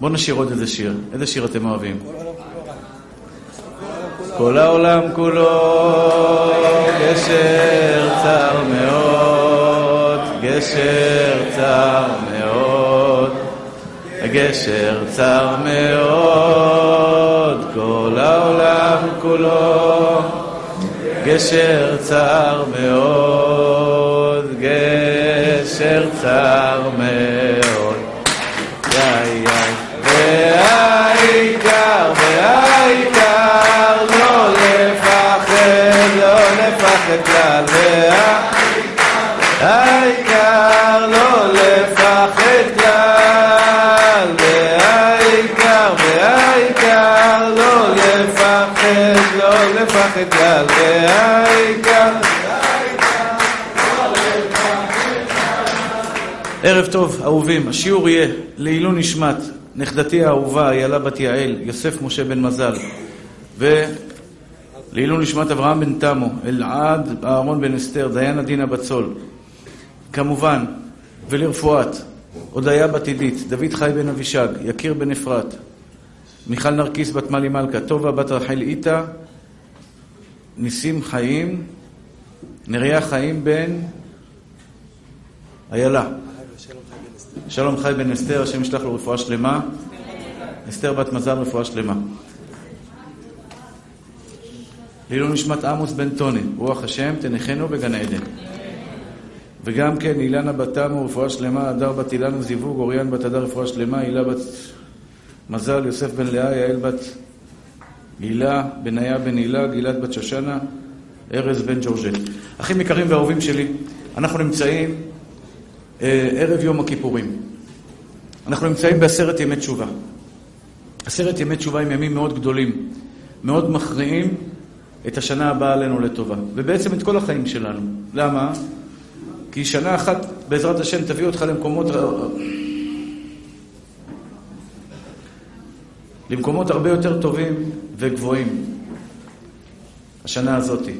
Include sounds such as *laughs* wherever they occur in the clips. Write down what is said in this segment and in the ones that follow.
בואו נשאיר עוד איזה שיר. איזה שיר אתם אוהבים? כל העולם כולו גשר צר מאוד, גשר צר מאוד, גשר צר מאוד, כל העולם כולו גשר צר מאוד, גשר צר מאוד. ערב טוב, אהובים. השיעור יהיה לעילוי נשמת נכדתי האהובה, איילה בת יעל, יוסף משה בן מזל, ולעילוי נשמת אברהם בן תמו, אלעד אהרון בן אסתר, דיין עדינה בצול. כמובן, ולרפואת, הודיה בת עידית, דוד חי בן אבישג, יקיר בן אפרת, מיכל נרקיס בת מלי מלכה, טובה בת רחל איתה, ניסים חיים, נריה חיים בן איילה. שלום חי בן אסתר, השם ישלח לו רפואה שלמה. אסתר בת מזל, רפואה שלמה. לעילוי נשמת עמוס בן טוני, רוח השם, תניחנו בגן עדן. וגם כן, אילנה בת תמו, רפואה שלמה, הדר בת אילן וזיווג, אוריאן בת הדר, רפואה שלמה, הילה בת מזל, יוסף בן לאה, יעל בת הילה, בניה בן הילה, גלעד בת שושנה, ארז בן ג'ורג'ט. אחים יקרים ואהובים שלי, אנחנו נמצאים ערב יום הכיפורים. אנחנו נמצאים בעשרת ימי תשובה. עשרת ימי תשובה הם ימים מאוד גדולים, מאוד מכריעים את השנה הבאה עלינו לטובה, ובעצם את כל החיים שלנו. למה? כי שנה אחת, בעזרת השם, תביא אותך למקומות... למקומות הרבה יותר טובים וגבוהים. השנה הזאתי.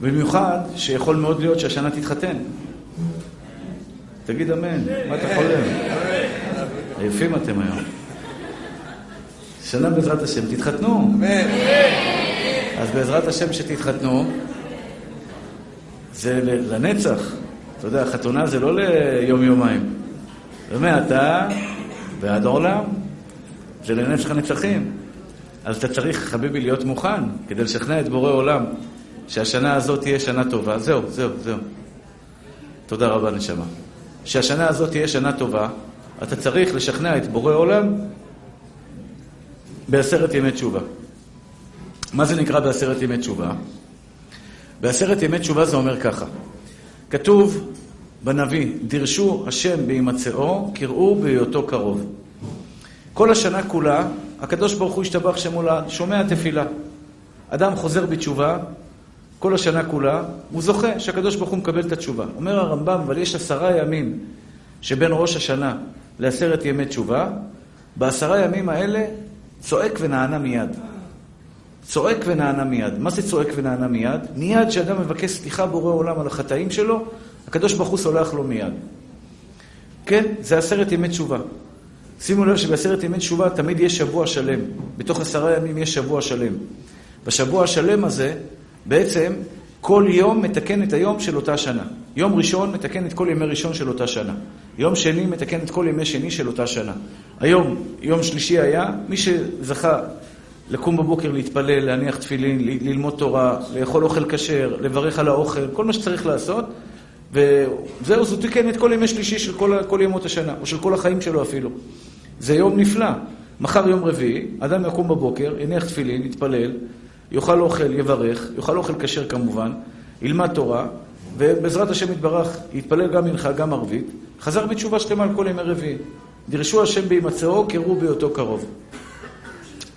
במיוחד שיכול מאוד להיות שהשנה תתחתן. תגיד אמן, מה אתה חולם? עייפים אתם היום. שנה בעזרת השם, תתחתנו. אז בעזרת השם שתתחתנו, זה לנצח. אתה יודע, חתונה זה לא ליום-יומיים. ומעתה ועד עולם, זה לנצח הנצחים. אז אתה צריך, חביבי, להיות מוכן כדי לשכנע את בורא עולם שהשנה הזאת תהיה שנה טובה. זהו, זהו, זהו. תודה רבה, נשמה. שהשנה הזאת תהיה שנה טובה, אתה צריך לשכנע את בורא עולם בעשרת ימי תשובה. מה זה נקרא בעשרת ימי תשובה? בעשרת ימי תשובה זה אומר ככה, כתוב בנביא, דירשו השם בהימצאו, קראו בהיותו קרוב. כל השנה כולה, הקדוש ברוך הוא השתבח שמולה, שומע תפילה. אדם חוזר בתשובה, כל השנה כולה, הוא זוכה שהקדוש ברוך הוא מקבל את התשובה. אומר הרמב"ם, אבל יש עשרה ימים שבין ראש השנה לעשרת ימי תשובה, בעשרה ימים האלה צועק ונענה מיד. צועק ונענה מיד. מה זה צועק ונענה מיד? מיד שאדם מבקש סליחה בורא עולם על החטאים שלו, הקדוש ברוך הוא סולח לו מיד. כן, זה עשרת ימי תשובה. שימו לב שבעשרת ימי תשובה תמיד יש שבוע שלם. בתוך עשרה ימים יש שבוע שלם. בשבוע השלם הזה, בעצם כל יום מתקן את היום של אותה שנה. יום ראשון מתקן את כל ימי ראשון של אותה שנה. יום שני מתקן את כל ימי שני של אותה שנה. היום, יום שלישי היה, מי שזכה לקום בבוקר, להתפלל, להניח תפילין, ללמוד תורה, לאכול אוכל כשר, לברך על האוכל, כל מה שצריך לעשות, וזהו, זה תיקן את כל ימי שלישי של כל, כל ימות השנה, או של כל החיים שלו אפילו. זה יום נפלא. מחר יום רביעי, אדם יקום בבוקר, יניח תפילין, יתפלל, יאכל אוכל, יברך, יאכל אוכל כשר כמובן, ילמד תורה, ובעזרת השם יתברך, יתפלל גם מנחה, גם ערבית, חזר בתשובה שלמה על כל ימי רביעי. דרשו השם בהימצאו, קראו בהיותו קרוב.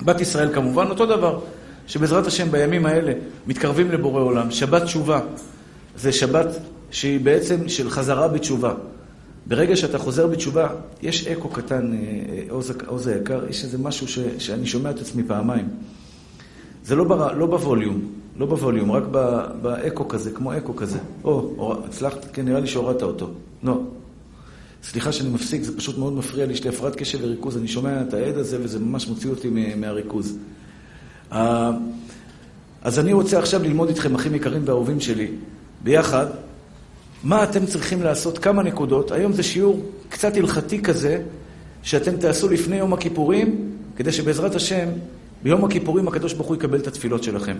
בת ישראל כמובן, אותו דבר, שבעזרת השם בימים האלה מתקרבים לבורא עולם. שבת תשובה זה שבת שהיא בעצם של חזרה בתשובה. ברגע שאתה חוזר בתשובה, יש אקו קטן, אה, אה, עוז, עוז היקר, יש איזה משהו ש, שאני שומע את עצמי פעמיים. זה לא, בר, לא בווליום, לא בווליום, רק באקו כזה, כמו אקו כזה. או, הצלחת, כן, נראה לי שהורדת אותו. לא. סליחה שאני מפסיק, זה פשוט מאוד מפריע לי, יש לי הפרעת קשב וריכוז, אני שומע את העד הזה וזה ממש מוציא אותי מהריכוז. אז אני רוצה עכשיו ללמוד איתכם, אחים יקרים ואהובים שלי, ביחד, מה אתם צריכים לעשות, כמה נקודות. היום זה שיעור קצת הלכתי כזה, שאתם תעשו לפני יום הכיפורים, כדי שבעזרת השם, ביום הכיפורים הקדוש ברוך הוא יקבל את התפילות שלכם.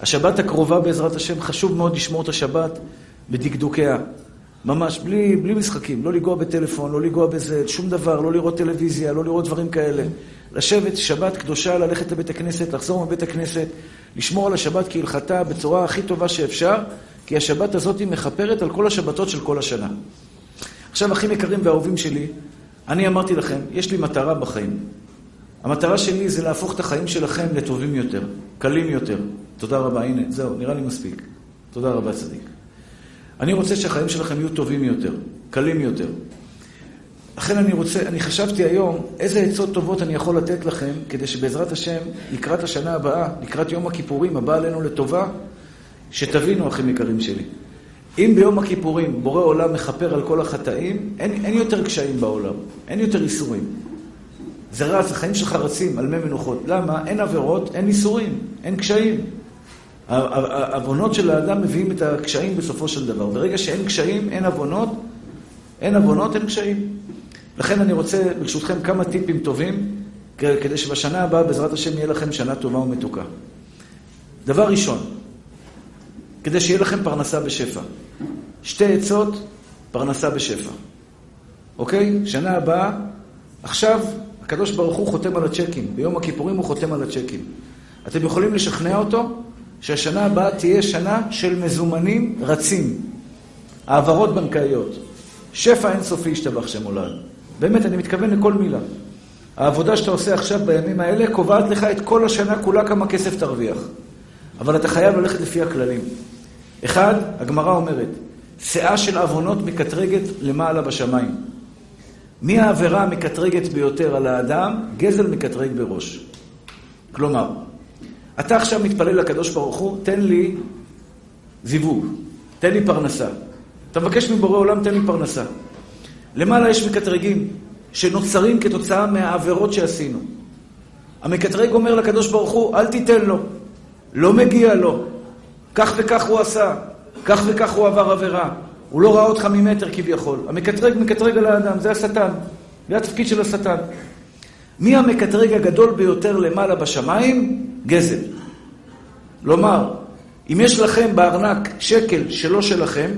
השבת הקרובה בעזרת השם, חשוב מאוד לשמור את השבת בדקדוקיה. ממש, בלי, בלי משחקים, לא לנגוע בטלפון, לא לנגוע בזה, שום דבר, לא לראות טלוויזיה, לא לראות דברים כאלה. לשבת, שבת קדושה, ללכת לבית הכנסת, לחזור מבית הכנסת, לשמור על השבת כהלכתה בצורה הכי טובה שאפשר, כי השבת הזאת מכפרת על כל השבתות של כל השנה. עכשיו, אחים יקרים ואהובים שלי, אני אמרתי לכם, יש לי מטרה בחיים. המטרה שלי זה להפוך את החיים שלכם לטובים יותר, קלים יותר. תודה רבה, הנה, זהו, נראה לי מספיק. תודה רבה, צדיק. אני רוצה שהחיים שלכם יהיו טובים יותר, קלים יותר. לכן אני רוצה, אני חשבתי היום איזה עצות טובות אני יכול לתת לכם כדי שבעזרת השם, לקראת השנה הבאה, לקראת יום הכיפורים הבא עלינו לטובה, שתבינו, אחים יקרים שלי. אם ביום הכיפורים בורא עולם מכפר על כל החטאים, אין, אין יותר קשיים בעולם, אין יותר איסורים. זה רץ, החיים שלך רצים על מי מנוחות. למה? אין עבירות, אין איסורים, אין קשיים. העוונות של האדם מביאים את הקשיים בסופו של דבר. ברגע שאין קשיים, אין עוונות, אין עוונות, אין קשיים. לכן אני רוצה, ברשותכם, כמה טיפים טובים, כדי שבשנה הבאה, בעזרת השם, יהיה לכם שנה טובה ומתוקה. דבר ראשון, כדי שיהיה לכם פרנסה בשפע. שתי עצות, פרנסה בשפע. אוקיי? שנה הבאה, עכשיו הקדוש ברוך הוא חותם על הצ'קים. ביום הכיפורים הוא חותם על הצ'קים. אתם יכולים לשכנע אותו שהשנה הבאה תהיה שנה של מזומנים רצים. העברות בנקאיות. שפע אינסופי ישתבח שם עולד. באמת, אני מתכוון לכל מילה. העבודה שאתה עושה עכשיו בימים האלה קובעת לך את כל השנה כולה כמה כסף תרוויח. אבל אתה חייב ללכת לפי הכללים. אחד, הגמרא אומרת, שאה של עוונות מקטרגת למעלה בשמיים. מי העבירה המקטרגת ביותר על האדם? גזל מקטרג בראש. כלומר, אתה עכשיו מתפלל לקדוש ברוך הוא, תן לי זיווג, תן לי פרנסה. אתה מבקש מבורא עולם, תן לי פרנסה. למעלה יש מקטרגים שנוצרים כתוצאה מהעבירות שעשינו. המקטרג אומר לקדוש ברוך הוא, אל תיתן לו, לא מגיע לו, כך וכך הוא עשה, כך וכך הוא עבר עבירה. הוא לא ראה אותך ממטר כביכול. המקטרג מקטרג על האדם, זה השטן. זה התפקיד של השטן. מי המקטרג הגדול ביותר למעלה בשמיים? גזל. כלומר, אם יש לכם בארנק שקל שלא שלכם,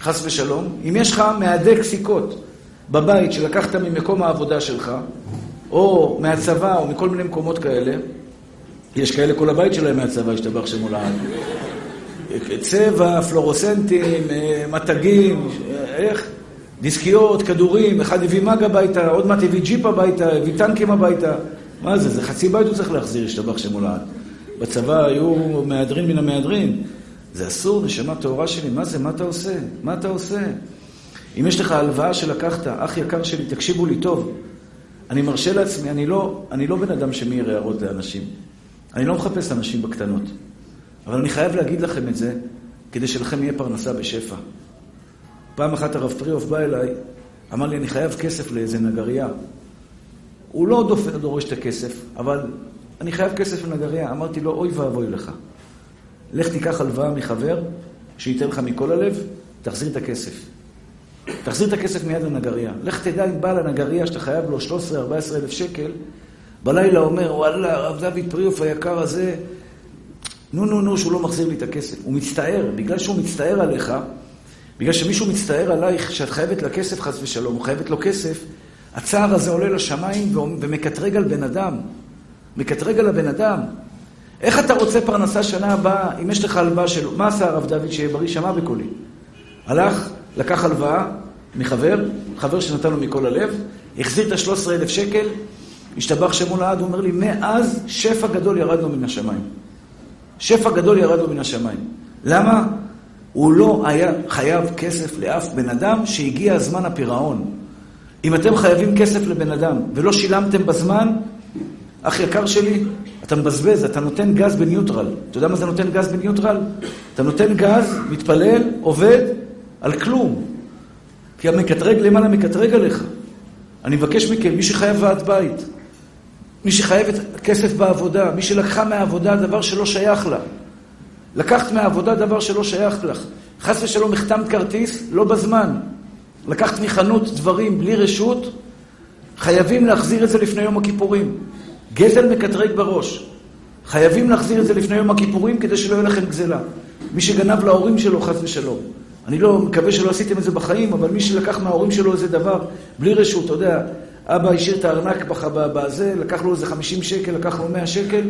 חס ושלום, אם יש לך מהדק סיכות בבית שלקחת ממקום העבודה שלך, או מהצבא, או מכל מיני מקומות כאלה, יש כאלה כל הבית שלהם מהצבא, השתבח שם עולם. צבע, פלורוסנטים, אה, מתגים, איך? דיסקיות, כדורים, אחד הביא מאג הביתה, עוד מעט הביא ג'יפ הביתה, הביא טנקים הביתה. מה זה? זה חצי בית הוא צריך להחזיר, השתבח עולם. בצבא היו מהדרין מן המהדרין. זה אסור, נשמה טהורה שלי, מה זה? מה אתה עושה? מה אתה עושה? אם יש לך הלוואה שלקחת, אח יקר שלי, תקשיבו לי טוב. אני מרשה לעצמי, אני לא, אני לא בן אדם שמעיר הערות לאנשים. אני לא מחפש אנשים בקטנות. אבל אני חייב להגיד לכם את זה, כדי שלכם יהיה פרנסה בשפע. פעם אחת הרב פריאוף בא אליי, אמר לי, אני חייב כסף לאיזה נגרייה. הוא לא דופק, דורש את הכסף, אבל אני חייב כסף לנגרייה. אמרתי לו, אוי ואבוי לך. לך תיקח הלוואה מחבר, שייתן לך מכל הלב, תחזיר את הכסף. תחזיר את הכסף מיד לנגרייה. לך תדע אם בעל הנגרייה שאתה חייב לו 13-14 אלף שקל, בלילה אומר, וואלה, הרב דוד פריאוף היקר הזה, נו, נו, נו, שהוא לא מחזיר לי את הכסף. הוא מצטער, בגלל שהוא מצטער עליך, בגלל שמישהו מצטער עלייך שאת חייבת לה כסף, חס ושלום, או חייבת לו כסף, הצער הזה עולה לשמיים ומקטרג על בן אדם. מקטרג על הבן אדם. איך אתה רוצה פרנסה שנה הבאה, אם יש לך הלוואה שלו? מה עשה הרב דוד שיהיה בריא? שמע בקולי. הלך, לקח הלוואה מחבר, חבר שנתן לו מכל הלב, החזיר את ה-13,000 שקל, השתבח שמו לעד, הוא אומר לי, מאז שפע גדול ירדנו מן השמיים. שפע גדול ירד לו מן השמיים. למה? הוא לא היה חייב כסף לאף בן אדם שהגיע זמן הפירעון. אם אתם חייבים כסף לבן אדם ולא שילמתם בזמן, אח יקר שלי, אתה מבזבז, אתה נותן גז בניוטרל. אתה יודע מה זה נותן גז בניוטרל? אתה נותן גז, מתפלל, עובד, על כלום. כי המקטרג למעלה מקטרג עליך. אני מבקש מכם, מי שחייב ועד בית, מי שחייב את כסף בעבודה, מי שלקחה מהעבודה דבר שלא שייך לה. לקחת מהעבודה דבר שלא שייך לך. חס ושלום החתמת כרטיס, לא בזמן. לקחת מחנות דברים בלי רשות, חייבים להחזיר את זה לפני יום הכיפורים. גזל מקטרג בראש. חייבים להחזיר את זה לפני יום הכיפורים כדי שלא יהיה לכם גזלה. מי שגנב להורים שלו, חס ושלום. אני לא מקווה שלא עשיתם את זה בחיים, אבל מי שלקח מההורים שלו איזה דבר, בלי רשות, אתה יודע, אבא השאיר את הארנק בזה, לקח לו איזה 50 שקל, לקח לו 100 שקל,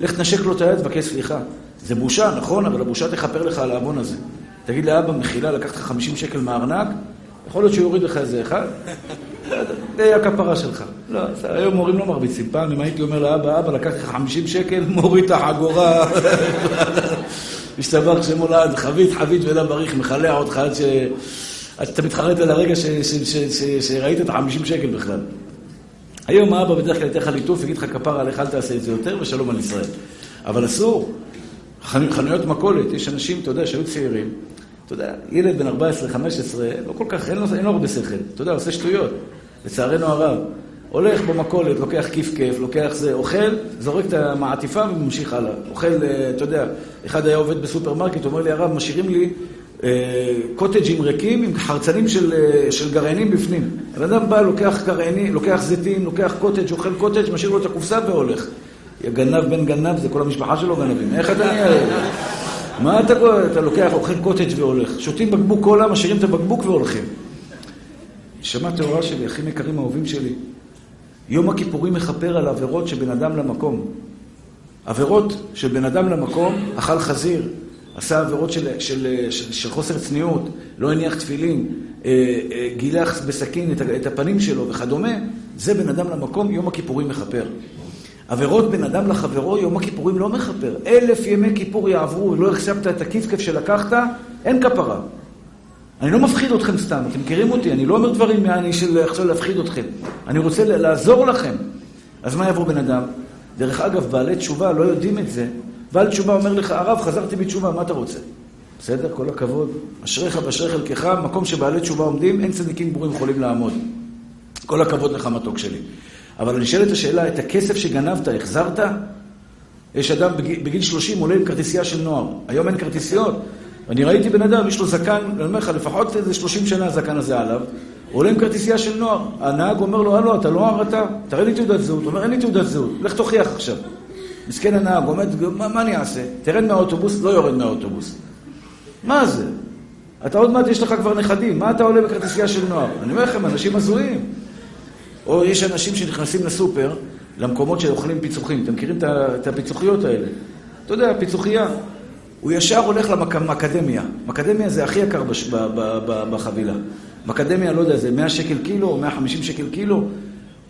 לך תנשק לו את היד, תבקש סליחה. זה בושה, נכון, אבל הבושה תכפר לך על העוון הזה. תגיד לאבא, מחילה, לקחת לך 50 שקל מהארנק, יכול להיות שהוא יוריד לך איזה אחד, *laughs* זה יהיה הכפרה שלך. לא, היום מורים לא מרביצים. פעם אם הייתי אומר לאבא, אבא, לקחתי לך 50 שקל, *laughs* מוריד את החגורה. *laughs* משתבח שמו לעד, חבית, חבית ולא בריך, מחלע אותך עד ש... עד שאתה מתחרט על הרגע שראית את ה-50 שקל בכלל. היום האבא בדרך כלל ייתן לך ליטוף, יגיד לך כפרה עליך, אל תעשה את זה יותר, ושלום על ישראל. אבל אסור. חנויות מכולת, יש אנשים, אתה יודע, שהיו צעירים, אתה יודע, ילד בן 14-15, לא כל כך, אין לו, אין לו הרבה שכל, אתה יודע, עושה שטויות, לצערנו הרב. הולך במכולת, לוקח כיף כיף, לוקח זה, אוכל, זורק את המעטיפה וממשיך הלאה. אוכל, אה, אתה יודע, אחד היה עובד בסופרמרקט, אומר לי, הרב, משאירים לי קוטג'ים ריקים עם חרצנים של, אה, של גרעינים בפנים. הבן אדם בא, לוקח גרעינים, לוקח זיתים, לוקח קוטג', אוכל קוטג', משאיר לו את הקופסה והולך. גנב בן גנב, זה כל המשפחה שלו גנבים. איך אתה נהיה? מה אתה, אתה לוקח, אוכל קוטג' והולך. שותים בקבוק קולה, משאירים את הבקבוק והולכים. שמע טהורה שלי, אחים יקרים אהובים שלי. יום הכיפורים מכפר על עבירות של בן אדם למקום. עבירות של בן אדם למקום, אכל חזיר, עשה עבירות של, של, של, של חוסר צניעות, לא הניח תפילין, אה, אה, גילח בסכין את, את הפנים שלו וכדומה, זה בן אדם למקום, יום הכיפורים מכפר. עבירות בין אדם לחברו, יום הכיפורים לא מכפר. אלף ימי כיפור יעברו, לא החשבת את הכיף שלקחת, אין כפרה. אני לא מפחיד אתכם סתם, אתם מכירים אותי, אני לא אומר דברים מעני של עכשיו להפחיד אתכם. אני רוצה לעזור לכם. אז מה יעבור בן אדם? דרך אגב, בעלי תשובה לא יודעים את זה. בעל תשובה אומר לך, הרב, חזרתי בתשובה, מה אתה רוצה? בסדר? כל הכבוד. אשריך ואשרי חלקך, מקום שבעלי תשובה עומדים, אין צדיקים גמורים יכולים לעמוד. כל הכבוד לך, מתוק שלי. אבל אני שואל את השאלה, את הכסף שגנבת, החזרת? יש אדם בגיל, בגיל 30 עולה עם כרטיסייה של נוער. היום אין כרטיסיות. אני ראיתי בן אדם, יש לו זקן, אני אומר לך, לפחות איזה 30 שנה הזקן הזה עליו, עולה עם כרטיסייה של נוער. הנהג אומר לו, הלו, אתה לא אתה? תראה לי תעודת זהות. הוא אומר, אין לי תעודת זהות, לך תוכיח עכשיו. מסכן הנהג, עומד, מה, מה אני אעשה? תרד מהאוטובוס, לא יורד מהאוטובוס. מה זה? אתה עוד מעט יש לך כבר נכדים, מה אתה עולה בכרטיסייה של נוער? אני אומר לכם, אנשים הזויים. או יש אנשים שנכנסים לסופר, למקומות שאוכלים פיצוחים. אתם מכירים את הפיצוחיות האלה? אתה יודע, פיצוחייה. הוא ישר הולך למקדמיה. מקדמיה זה הכי יקר בש... ב... ב... ב... בחבילה. מקדמיה, לא יודע, זה 100 שקל קילו או 150 שקל קילו.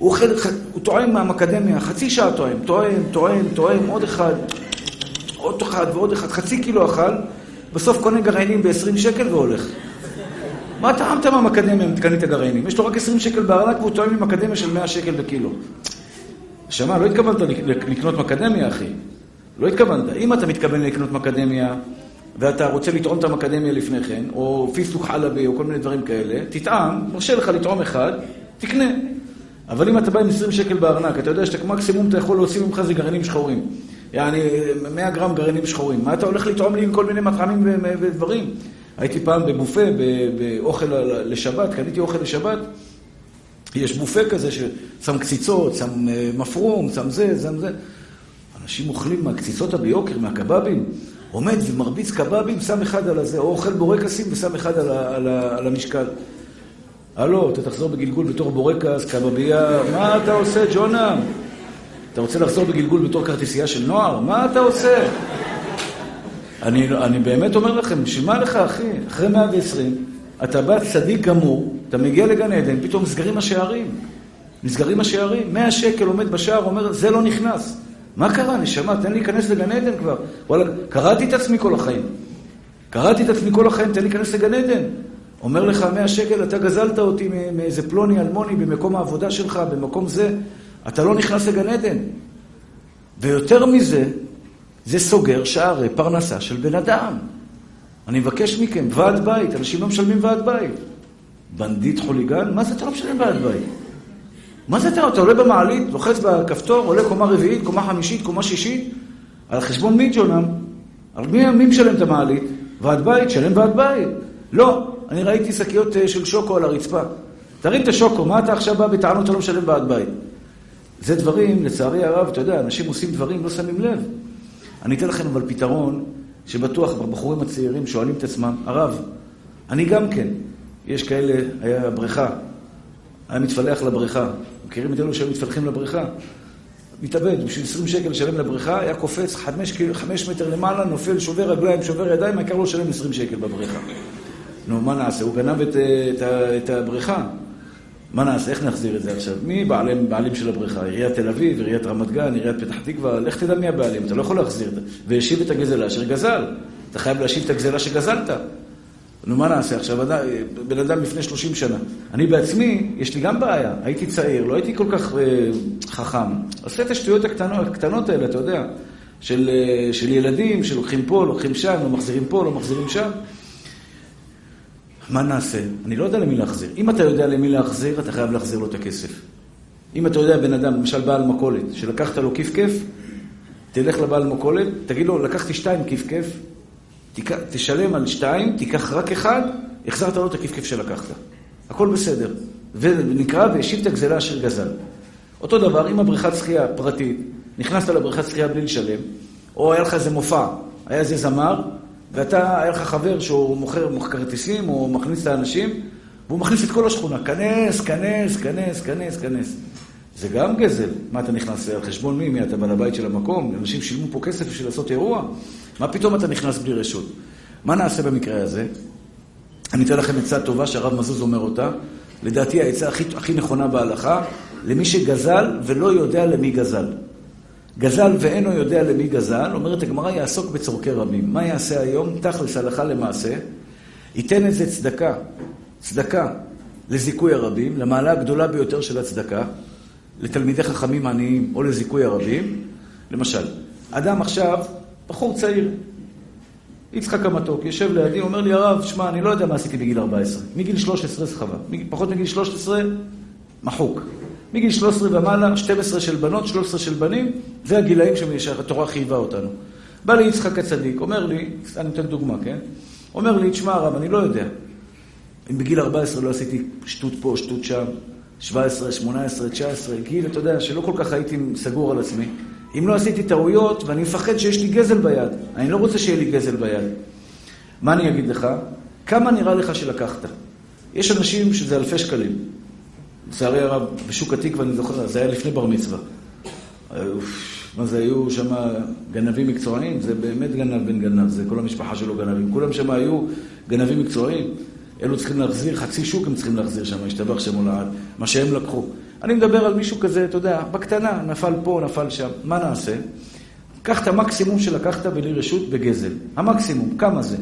הוא, אוכל, הוא טועם מהמקדמיה, חצי שעה טועם, טועם, טועם, טועם, עוד אחד, עוד אחד ועוד אחד, חצי קילו אכל, בסוף קונה גרעינים ב-20 שקל והולך. מה טעמת מהמקדמיה אם קנית גרעינים? יש לו רק 20 שקל בארנק והוא טועם עם אקדמיה של 100 שקל בקילו. שמע, לא התכוונת לקנות מקדמיה, אחי. לא התכוונת. אם אתה מתכוון לקנות מקדמיה, ואתה רוצה לטעום את המקדמיה לפני כן, או פיסטוק חלבי, או כל מיני דברים כאלה, תטעם, מרשה לך לטעום אחד, תקנה. אבל אם אתה בא עם 20 שקל בארנק, אתה יודע שאתה מקסימום אתה יכול להוציא ממך זה גרעינים שחורים. יעני, 100 גרם גרעינים שחורים. מה אתה הולך לטעום לי עם כל מיני מטעמים ודברים? הייתי פעם בבופה, באוכל לשבת, קניתי אוכל לשבת. יש בופה כזה ששם קציצות, שם אה, מפרום, שם זה, שם זה. אנשים אוכלים מהקציצות הביוקר, מהקבבים. עומד ומרביץ קבבים, שם אחד על הזה, או אוכל בורקסים ושם אחד על, על, ה, על המשקל. הלו, אתה תחזור בגלגול בתור בורקס, קבבייה, מה אתה עושה, ג'ונה? אתה רוצה לחזור בגלגול בתור כרטיסייה של נוער? מה אתה עושה? אני, אני באמת אומר לכם, בשביל מה לך, אחי? אחרי 120, אתה בא צדיק גמור, אתה מגיע לגן עדן, פתאום נסגרים השערים. נסגרים השערים, 100 שקל עומד בשער, אומר, זה לא נכנס. מה קרה, נשמה? תן לי להיכנס לגן עדן כבר. וואלה, קראתי את עצמי כל החיים. קראתי את עצמי כל החיים, תן לי להיכנס לגן עדן. אומר לך, 100 שקל, אתה גזלת אותי מאיזה פלוני אלמוני במקום העבודה שלך, במקום זה, אתה לא נכנס לגן עדן. ויותר מזה, זה סוגר שערי פרנסה של בן אדם. אני מבקש מכם, ועד בית, אנשים לא משלמים ועד בית. בנדיט חוליגן? מה זה אתה לא משלם בעד בית? מה זה אתה, אתה עולה במעלית, לוחץ בכפתור, עולה קומה רביעית, קומה חמישית, קומה שישית, על חשבון מי ג'ונם? על מי, מי משלם את המעלית? ועד בית, שלם ועד בית. לא, אני ראיתי שקיות אה, של שוקו על הרצפה. תרים את השוקו, מה אתה עכשיו בא בטענות שאתה לא משלם ועד בית? זה דברים, לצערי הרב, אתה יודע, אנשים עושים דברים, לא שמים לב. אני אתן לכם אבל פתרון, שבטוח הבחורים הצעירים שואלים את עצמם, הרב, אני גם כן, יש כאלה, היה בריכה, היה מתפלח לבריכה. מכירים את אלו שהיו מתפלחים לבריכה? מתאבד, בשביל 20 שקל לשלם לבריכה, היה קופץ 5 מטר למעלה, נופל, שובר רגליים, שובר ידיים, העיקר לא לשלם 20 שקל בבריכה. נו, מה נעשה? הוא גנב את, את, את הבריכה. מה נעשה? איך נחזיר את זה עכשיו? מי בעלים, בעלים של הבריכה? עיריית תל אביב, עיריית רמת גן, עיריית פתח תקווה? לך תדע מי הבעלים, אתה לא יכול להחזיר את זה. והשיב את הגזלה אשר גזל. אתה חייב להשיב את הגזלה שגזלת. נו, מה נעשה עכשיו? בן אדם לפני 30 שנה. אני בעצמי, יש לי גם בעיה. הייתי צעיר, לא הייתי כל כך אה, חכם. עושה את השטויות הקטנות, הקטנות האלה, אתה יודע, של, אה, של ילדים שלוקחים פה, לוקחים שם, לא מחזירים פה, לא מחזירים שם. מה נעשה? אני לא יודע למי להחזיר. אם אתה יודע למי להחזיר, אתה חייב להחזיר לו את הכסף. אם אתה יודע בן אדם, למשל בעל מכולת, שלקחת לו כיף כיף, תלך לבעל מכולת, תגיד לו, לקחתי שתיים כיף כיף, תשלם על שתיים, תיקח רק אחד, החזרת לו את הכיף כיף שלקחת. הכל בסדר. ונקרא והשיב את הגזלה אשר גזל. אותו דבר, אם הבריכת שחייה פרטית, נכנסת לבריכת שחייה בלי לשלם, או היה לך איזה מופע, היה איזה זמר, ואתה, היה לך חבר שהוא מוכר, כרטיסים, או מכניס את האנשים, והוא מכניס את כל השכונה. כנס, כנס, כנס, כנס, כנס. זה גם גזל. מה אתה נכנס על חשבון מי? מי אתה בעל הבית של המקום? אנשים שילמו פה כסף בשביל לעשות אירוע? מה פתאום אתה נכנס בלי רשות? מה נעשה במקרה הזה? אני אתן לכם עצה טובה שהרב מזוז אומר אותה. לדעתי העצה הכי, הכי נכונה בהלכה, למי שגזל ולא יודע למי גזל. גזל ואינו יודע למי גזל, אומרת הגמרא, יעסוק בצורכי רבים. מה יעשה היום? תכלס הלכה למעשה, ייתן איזה צדקה, צדקה לזיכוי הרבים, למעלה הגדולה ביותר של הצדקה, לתלמידי חכמים עניים או לזיכוי הרבים. למשל, אדם עכשיו, בחור צעיר, יצחק המתוק, יושב לידי, אומר לי, הרב, שמע, אני לא יודע מה עשיתי בגיל 14. מגיל 13 זה חווה. פחות מגיל 13, מחוק. מגיל 13 ומעלה, 12 של בנות, 13 של בנים, זה הגילאים שהתורה חייבה אותנו. בא לי יצחק הצדיק, אומר לי, אני נותן דוגמה, כן? אומר לי, תשמע הרב, אני לא יודע. אם בגיל 14 לא עשיתי שטות פה, שטות שם, 17, 18, 19, גיל, אתה יודע, שלא כל כך הייתי סגור על עצמי. אם לא עשיתי טעויות, ואני מפחד שיש לי גזל ביד. אני לא רוצה שיהיה לי גזל ביד. מה אני אגיד לך? כמה נראה לך שלקחת? יש אנשים שזה אלפי שקלים. לצערי הרב, בשוק התקווה, אני זוכר, זה היה לפני בר מצווה. מה זה, היו שם גנבים מקצוענים? זה באמת גנב בן גנב, זה כל המשפחה שלו גנבים. כולם שם היו גנבים מקצועיים. אלו צריכים להחזיר, חצי שוק הם צריכים להחזיר שם, השתבח שם הולד, מה שהם לקחו. אני מדבר על מישהו כזה, אתה יודע, בקטנה, נפל פה, נפל שם, מה נעשה? קח את המקסימום שלקחת בלי רשות בגזל. המקסימום, כמה זה?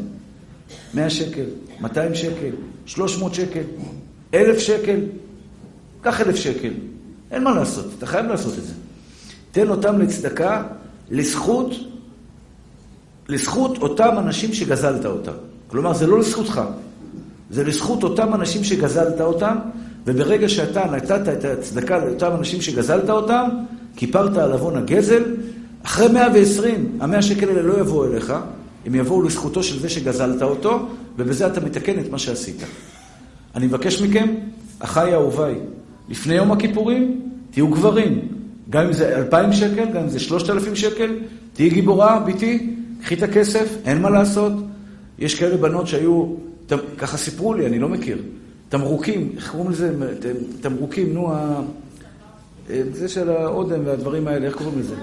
100 שקל, 200 שקל, 300 שקל, 1,000 שקל, קח 1,000 שקל. אין מה לעשות, אתה חייב לעשות את זה. תן אותם לצדקה, לזכות, לזכות אותם אנשים שגזלת אותם. כלומר, זה לא לזכותך, זה לזכות אותם אנשים שגזלת אותם, וברגע שאתה נתת את הצדקה לאותם אנשים שגזלת אותם, כיפרת על עוון הגזל, אחרי 120, המאה שקל האלה לא יבואו אליך, הם יבואו לזכותו של זה שגזלת אותו, ובזה אתה מתקן את מה שעשית. אני מבקש מכם, אחיי אהוביי, לפני יום הכיפורים, תהיו גברים. גם אם זה אלפיים שקל, גם אם זה שלושת אלפים שקל, תהיי גיבורה, ביתי, קחי את הכסף, אין מה לעשות. יש כאלה בנות שהיו, ככה סיפרו לי, אני לא מכיר. תמרוקים, איך קוראים לזה? תמרוקים, נו, זה של האודם והדברים האלה, איך קוראים לזה?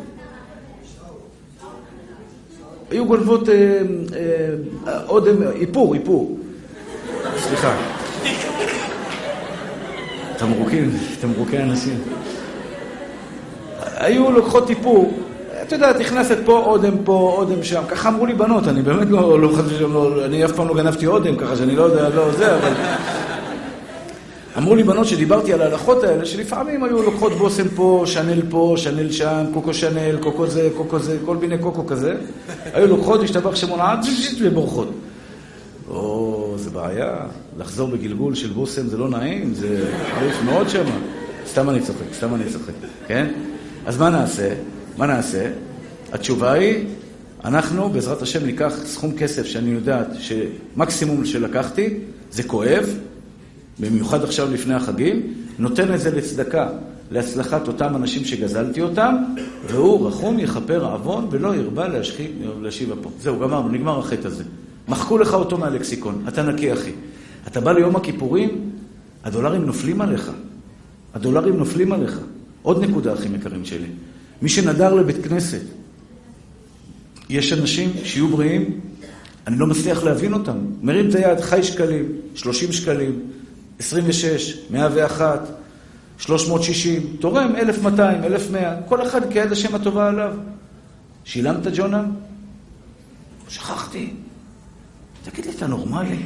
היו גונבות אה, אה, אודם, איפור, איפור. סליחה. תמרוקים, תמרוקי אנשים. היו לוקחות איפור, את יודעת, נכנסת פה, אודם פה, אודם שם, ככה אמרו לי בנות, אני באמת לא, לא חשבתי שם, לא, אני אף פעם לא גנבתי אודם, ככה שאני לא יודע, לא זה, אבל... אמרו לי בנות שדיברתי על ההלכות האלה, שלפעמים היו לוקחות בושם פה, שנל פה, שנל שם, קוקו שנל, קוקו זה, קוקו זה, כל מיני קוקו כזה. היו לוקחות, השתבח שמונה, ובורחות. או, בעיה, לחזור בגלגול של בושם זה לא נעים, זה חריף מאוד שם. סתם אני צוחק, סתם אני צוחק, כן? אז מה נעשה? מה נעשה? התשובה היא, אנחנו בעזרת השם ניקח סכום כסף שאני יודעת שמקסימום שלקחתי, זה כואב, במיוחד עכשיו לפני החגים, נותן את זה לצדקה, להצלחת אותם אנשים שגזלתי אותם, והוא רחום יכפר עוון ולא ירבה להשיב אפו. זהו, גמרנו, נגמר החטא הזה. מחקו לך אותו מהלקסיקון, אתה נקי אחי. אתה בא ליום הכיפורים, הדולרים נופלים עליך. הדולרים נופלים עליך. עוד נקודה, אחים יקרים שלי. מי שנדר לבית כנסת, יש אנשים שיהיו בריאים, אני לא מצליח להבין אותם. מרים את היד, חי שקלים, 30 שקלים, 26, 101, 360, תורם 1,200, 1,100, כל אחד כיד השם הטובה עליו. שילמת, ג'ונם? שכחתי. תגיד לי, אתה נורמלי?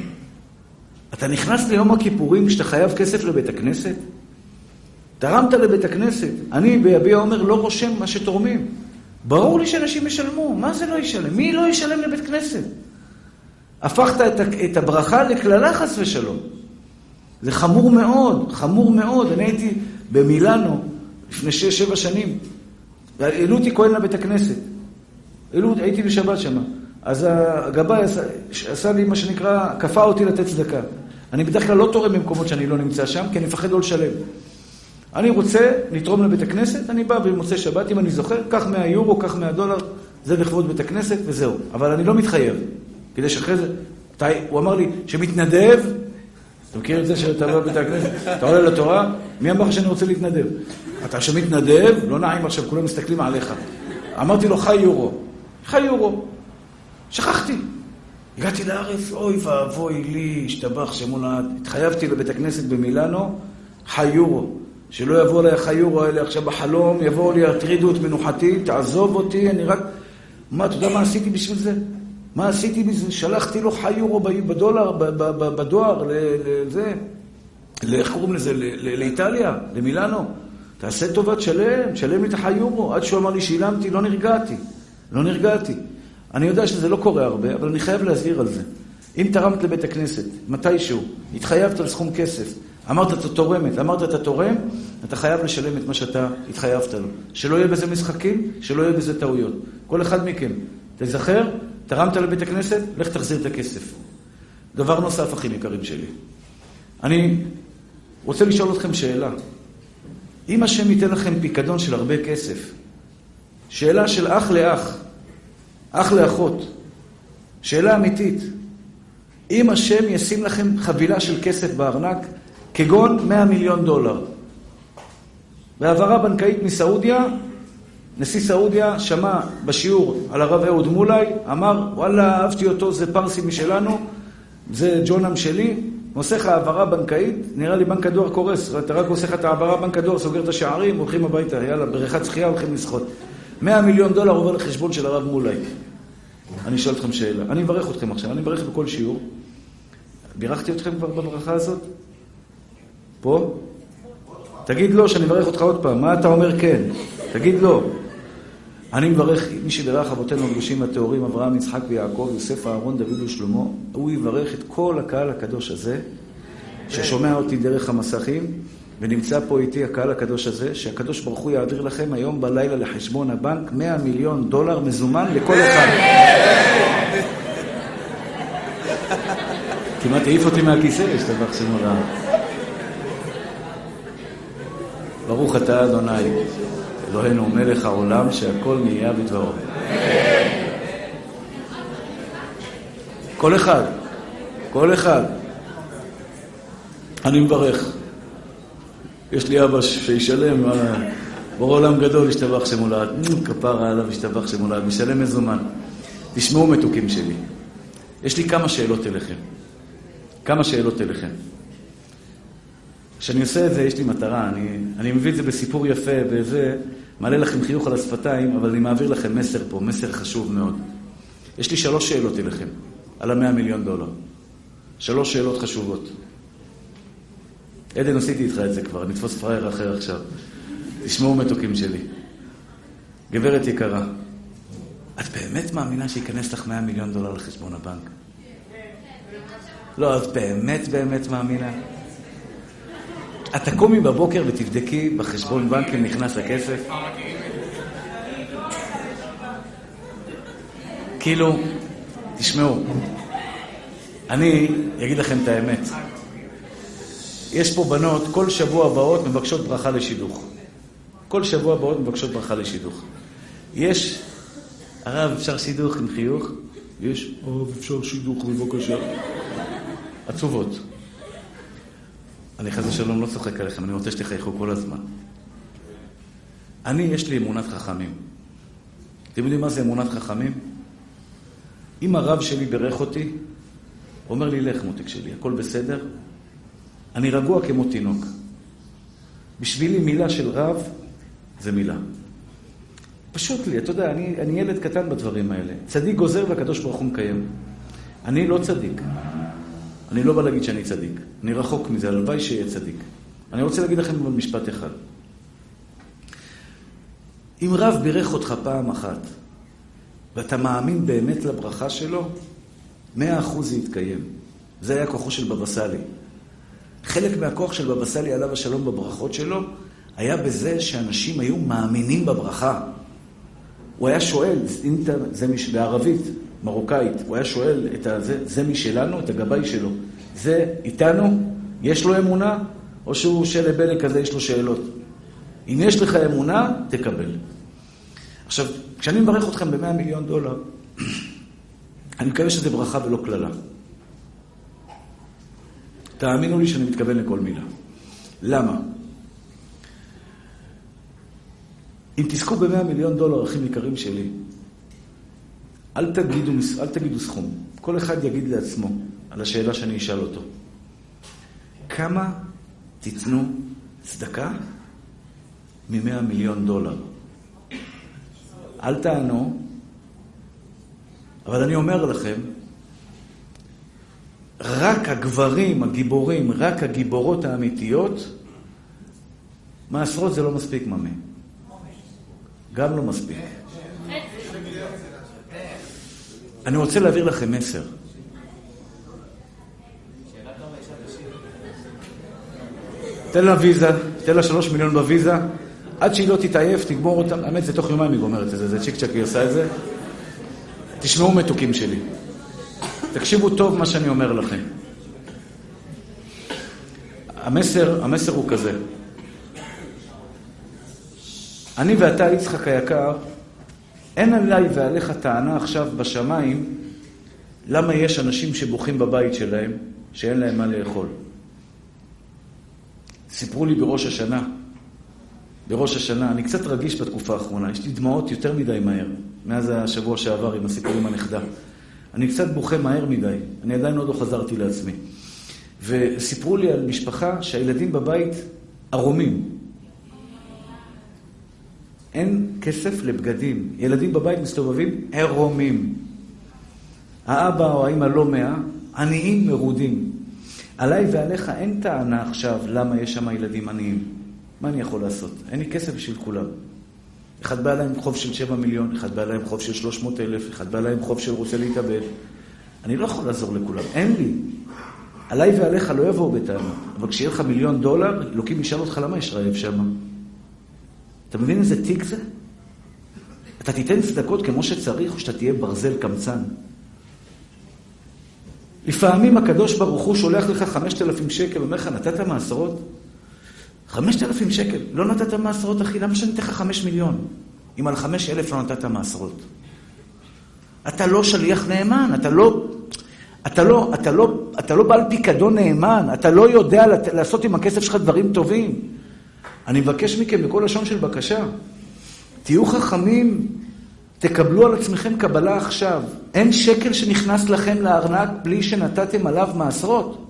אתה נכנס ליום הכיפורים כשאתה חייב כסף לבית הכנסת? תרמת לבית הכנסת. אני ביביע עומר לא רושם מה שתורמים. ברור לי שאנשים ישלמו, מה זה לא ישלם? מי לא ישלם לבית כנסת? הפכת את הברכה לקללה חס ושלום. זה חמור מאוד, חמור מאוד. אני הייתי במילאנו לפני שש-שבע שנים. העלו אותי כהן לבית הכנסת. הייתי בשבת שם. אז הגבאי עשה, עשה לי מה שנקרא, כפה אותי לתת צדקה. אני בדרך כלל לא תורם במקומות שאני לא נמצא שם, כי אני מפחד לא לשלם. אני רוצה לתרום לבית הכנסת, אני בא במוצאי שבת, אם אני זוכר, קח 100 יורו, קח 100 דולר, זה לכבוד בית הכנסת, וזהו. אבל אני לא מתחייב. כדי שאחרי זה... הוא אמר לי, שמתנדב, אתה מכיר את זה שאתה בא בבית הכנסת, אתה עולה לתורה, מי אמר שאני רוצה להתנדב? אתה שמתנדב, לא נעים עכשיו, כולם מסתכלים עליך. אמרתי לו, חי יורו. חי יורו. שכחתי. הגעתי לארץ, אוי ואבוי לי, השתבח שמולד. התחייבתי לבית הכנסת במילאנו, חי יורו. שלא יבואו אליי החיור האלה עכשיו בחלום, יבואו לי, יטרידו את מנוחתי, תעזוב אותי, אני רק... מה, אתה יודע מה עשיתי בשביל זה? מה עשיתי בשביל זה? שלחתי לו חיורו בדולר, בדואר, לזה, איך קוראים לזה? לאיטליה, למילאנו. תעשה טובה, תשלם, תשלם לי את החיורו. עד שהוא אמר לי, שילמתי, לא נרגעתי. לא נרגעתי. אני יודע שזה לא קורה הרבה, אבל אני חייב להזהיר על זה. אם תרמת לבית הכנסת, מתישהו, התחייבת על סכום כסף, אמרת אתה תורמת, אמרת אתה תורם, אתה חייב לשלם את מה שאתה התחייבת לו. שלא יהיה בזה משחקים, שלא יהיה בזה טעויות. כל אחד מכם, תזכר, תרמת לבית הכנסת, לך תחזיר את הכסף. דבר נוסף, אחים יקרים שלי. אני רוצה לשאול אתכם שאלה. אם השם ייתן לכם פיקדון של הרבה כסף, שאלה של אח לאח, אח לאחות, שאלה אמיתית, אם השם ישים לכם חבילה של כסף בארנק, כגון 100 מיליון דולר. בהעברה בנקאית מסעודיה, נשיא סעודיה שמע בשיעור על הרב אהוד מולאי, אמר, וואלה, אהבתי אותו, זה פרסי משלנו, זה ג'ונם שלי, עושה לך העברה בנקאית, נראה לי בנק הדואר קורס, אתה רק עושה לך את העברה בנק הדואר, סוגר את השערים, הולכים הביתה, יאללה, בריכת שחייה הולכים לשחות. 100 מיליון דולר עובר לחשבון של הרב מולאי. אני שואל אתכם שאלה, אני מברך אתכם עכשיו, אני מברך בכל שיעור. בירכתי אתכם כבר בברכה הזאת? פה? תגיד לו שאני מברך אותך עוד פעם. מה אתה אומר כן? תגיד לו. אני מברך, מי שברך אבותינו הקדושים הטהורים, אברהם, יצחק ויעקב, יוסף, אהרון, דוד ושלמה, הוא יברך את כל הקהל הקדוש הזה, ששומע אותי דרך המסכים, ונמצא פה איתי הקהל הקדוש הזה, שהקדוש ברוך הוא יעביר לכם היום בלילה לחשבון הבנק 100 מיליון דולר מזומן לכל אחד. *laughs* כמעט העיף אותי מהכיסא, השתבח שמו רע. ברוך אתה אדוני, אלוהינו מלך העולם שהכל נהיה בדברו. כל אחד, כל אחד. אני מברך. יש לי אבא שישלם, בורא עולם גדול, השתבח שמולד, כפרה עליו, השתבח שמולד, משלם מזומן. תשמעו מתוקים שלי, יש לי כמה שאלות אליכם. כמה שאלות אליכם. כשאני עושה את זה, יש לי מטרה, אני, אני מביא את זה בסיפור יפה, וזה מעלה לכם חיוך על השפתיים, אבל אני מעביר לכם מסר פה, מסר חשוב מאוד. יש לי שלוש שאלות אליכם, על המאה מיליון דולר. שלוש שאלות חשובות. עדן, עשיתי איתך את זה כבר, נתפוס פראייר אחר עכשיו. תשמעו מתוקים שלי. גברת יקרה, את באמת מאמינה שייכנס לך 100 מיליון דולר לחשבון הבנק? לא, את באמת באמת מאמינה? את תקומי בבוקר ותבדקי בחשבון בנק אם נכנס הכסף? כאילו, תשמעו, אני אגיד לכם את האמת. יש פה בנות, כל שבוע באות מבקשות ברכה לשידוך. כל שבוע באות מבקשות ברכה לשידוך. יש, הרב, אפשר שידוך עם חיוך? יש, הרב, אפשר שידוך בבקשה. עצובות. אני חס ושלום לא צוחק עליכם, אני רוצה שתחייכו כל הזמן. אני, יש לי אמונת חכמים. אתם יודעים מה זה אמונת חכמים? אם הרב שלי בירך אותי, אומר לי, לך מותק שלי, הכל בסדר, אני רגוע כמו תינוק. בשבילי מילה של רב זה מילה. פשוט לי, אתה יודע, אני, אני ילד קטן בדברים האלה. צדיק גוזר והקדוש ברוך הוא מקיים. אני לא צדיק. אני לא בא להגיד שאני צדיק. אני רחוק מזה, הלוואי שיהיה צדיק. אני רוצה להגיד לכם במשפט אחד. אם רב בירך אותך פעם אחת, ואתה מאמין באמת לברכה שלו, מאה אחוז זה יתקיים. זה היה כוחו של בבא סאלי. חלק מהכוח של בבא סאלי עליו השלום בברכות שלו, היה בזה שאנשים היו מאמינים בברכה. הוא היה שואל, זה מש... בערבית, מרוקאית, הוא היה שואל את הזה, זה משלנו, את הגבאי שלו, זה איתנו? יש לו אמונה? או שהוא שלה בלה כזה, יש לו שאלות? אם יש לך אמונה, תקבל. עכשיו, כשאני מברך אתכם ב-100 מיליון דולר, *clears throat* אני מקווה שזה ברכה ולא קללה. תאמינו לי שאני מתכוון לכל מילה. למה? אם תזכו ב-100 מיליון דולר, אחים יקרים שלי, אל תגידו, אל תגידו סכום. כל אחד יגיד לעצמו על השאלה שאני אשאל אותו. כמה תיתנו צדקה מ-100 מיליון דולר? אל תענו, אבל אני אומר לכם, רק הגברים, הגיבורים, רק הגיבורות האמיתיות, מעשרות זה לא מספיק, ממי. גם לא מספיק. אני רוצה להעביר לכם מסר. תן לה ויזה, תן לה שלוש מיליון בוויזה, עד שהיא לא תתעייף, תגמור אותם. האמת, זה תוך יומיים היא גומרת את זה, זה צ'יק צ'ק היא עושה את זה. תשמעו מתוקים שלי. תקשיבו טוב מה שאני אומר לכם. המסר, המסר הוא כזה. אני ואתה, יצחק היקר, אין עליי ועליך טענה עכשיו בשמיים למה יש אנשים שבוכים בבית שלהם שאין להם מה לאכול. סיפרו לי בראש השנה, בראש השנה, אני קצת רגיש בתקופה האחרונה, יש לי דמעות יותר מדי מהר, מאז השבוע שעבר עם הסיפור עם הנכדה. אני קצת בוכה מהר מדי, אני עדיין עוד לא חזרתי לעצמי. וסיפרו לי על משפחה שהילדים בבית ערומים. אין כסף לבגדים. ילדים בבית מסתובבים ערומים. האבא או האמא לא מאה, עניים מרודים. עליי ועליך אין טענה עכשיו למה יש שם ילדים עניים. מה אני יכול לעשות? אין לי כסף בשביל כולם. אחד בא להם חוב של 7 מיליון, אחד בא להם חוב של 300 אלף, אחד בא להם חוב של רוצה להתאבד. אני לא יכול לעזור לכולם, אין לי. עליי ועליך לא יבואו בטענות, אבל כשיהיה לך מיליון דולר, אלוקים ישאל אותך למה יש רעב שם. אתה מבין איזה תיק זה? אתה תיתן צדקות כמו שצריך, או שאתה תהיה ברזל קמצן. לפעמים הקדוש ברוך הוא שולח לך חמשת אלפים שקל, אומר לך, נתת מעשרות? חמשת אלפים שקל, לא נתת מעשרות, אחי, למה שאני אתן לך חמש מיליון? אם על חמש אלף לא נתת מעשרות. אתה לא שליח נאמן, אתה לא, אתה לא, אתה לא, אתה לא בעל פיקדון נאמן, אתה לא יודע לעשות עם הכסף שלך דברים טובים. אני מבקש מכם בכל לשון של בקשה, תהיו חכמים, תקבלו על עצמכם קבלה עכשיו. אין שקל שנכנס לכם לארנק בלי שנתתם עליו מעשרות.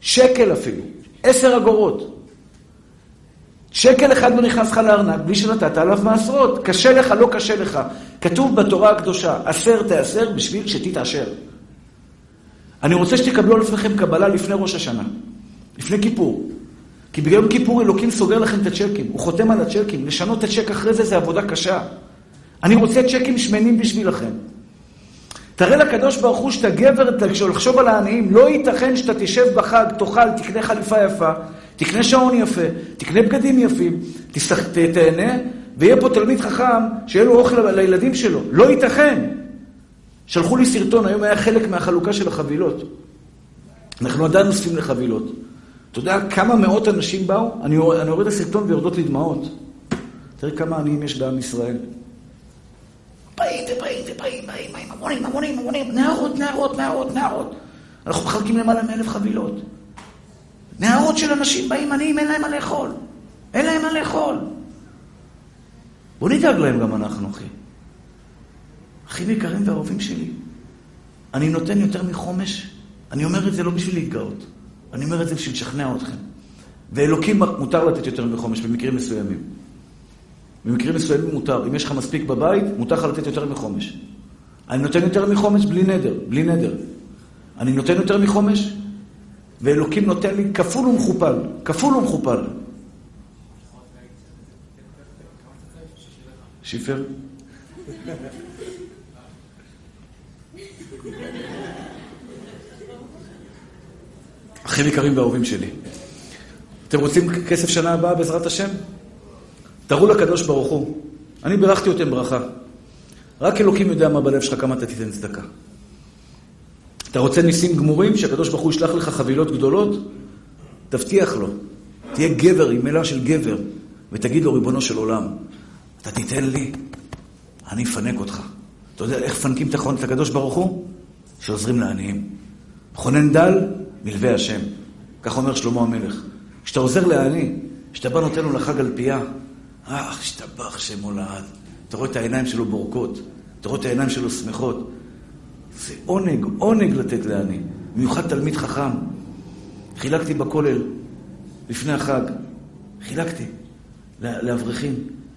שקל אפילו, עשר אגורות. שקל אחד לא נכנס לך לארנק בלי שנתת עליו מעשרות. קשה לך, לא קשה לך. כתוב בתורה הקדושה, עשר תעשר בשביל שתתעשר. אני רוצה שתקבלו על עצמכם קבלה לפני ראש השנה, לפני כיפור. כי ביום כיפור אלוקים סוגר לכם את הצ'קים, הוא חותם על הצ'קים. לשנות את הצ'ק אחרי זה זה עבודה קשה. אני רוצה צ'קים שמנים בשבילכם. תראה לקדוש ברוך הוא שאתה גבר, כשלחשוב על העניים, לא ייתכן שאתה תשב בחג, תאכל, תקנה חליפה יפה, תקנה שעון יפה, תקנה בגדים יפים, תשח... תהנה, ויהיה פה תלמיד חכם שיהיה לו אוכל לילדים שלו. לא ייתכן. שלחו לי סרטון, היום היה חלק מהחלוקה של החבילות. אנחנו עדיין אוספים לחבילות. אתה יודע כמה מאות אנשים באו? אני, אני יורד לסרטון ויורדות לי דמעות. תראה כמה עניים יש בעם ישראל. באים ובאים ובאים, באים, באים, המונים, המונים, המונים, נערות, נערות, נערות, נערות. אנחנו מחלקים למעלה מאלף חבילות. נערות של אנשים באים עניים, אין להם מה לאכול. אין להם מה לאכול. בוא נדאג להם גם אנחנו, אחי. אחים יקרים ואהובים שלי, אני נותן יותר מחומש. אני אומר את זה לא בשביל להתגאות. אני אומר את זה בשביל לשכנע אתכם. ואלוקים מותר לתת יותר מחומש במקרים מסוימים. במקרים מסוימים מותר. אם יש לך מספיק בבית, מותר לך לתת יותר מחומש. אני נותן יותר מחומש בלי נדר, בלי נדר. אני נותן יותר מחומש, ואלוקים נותן לי כפול ומכופל, כפול ומכופל. שיפר? אחים יקרים ואהובים שלי, אתם רוצים כסף שנה הבאה בעזרת השם? תראו לקדוש ברוך הוא. אני בירכתי אותם ברכה. רק אלוקים יודע מה בלב שלך, כמה אתה תיתן צדקה. אתה רוצה ניסים גמורים, שהקדוש ברוך הוא ישלח לך חבילות גדולות? תבטיח לו. תהיה גבר עם מילה של גבר, ותגיד לו, ריבונו של עולם, אתה תיתן לי, אני אפנק אותך. אתה יודע איך מפנקים את הקדוש ברוך הוא? שעוזרים לעניים. חונן דל, מלווה השם. כך אומר שלמה המלך. כשאתה עוזר לעני, כשאתה בא נותן לו לחג על פייה, אה, השתבח שמו לעד. אתה רואה את העיניים שלו בורקות, אתה רואה את העיניים שלו שמחות. זה עונג, עונג לתת לעני. במיוחד תלמיד חכם. חילקתי בכולל לפני החג, חילקתי לאברכים,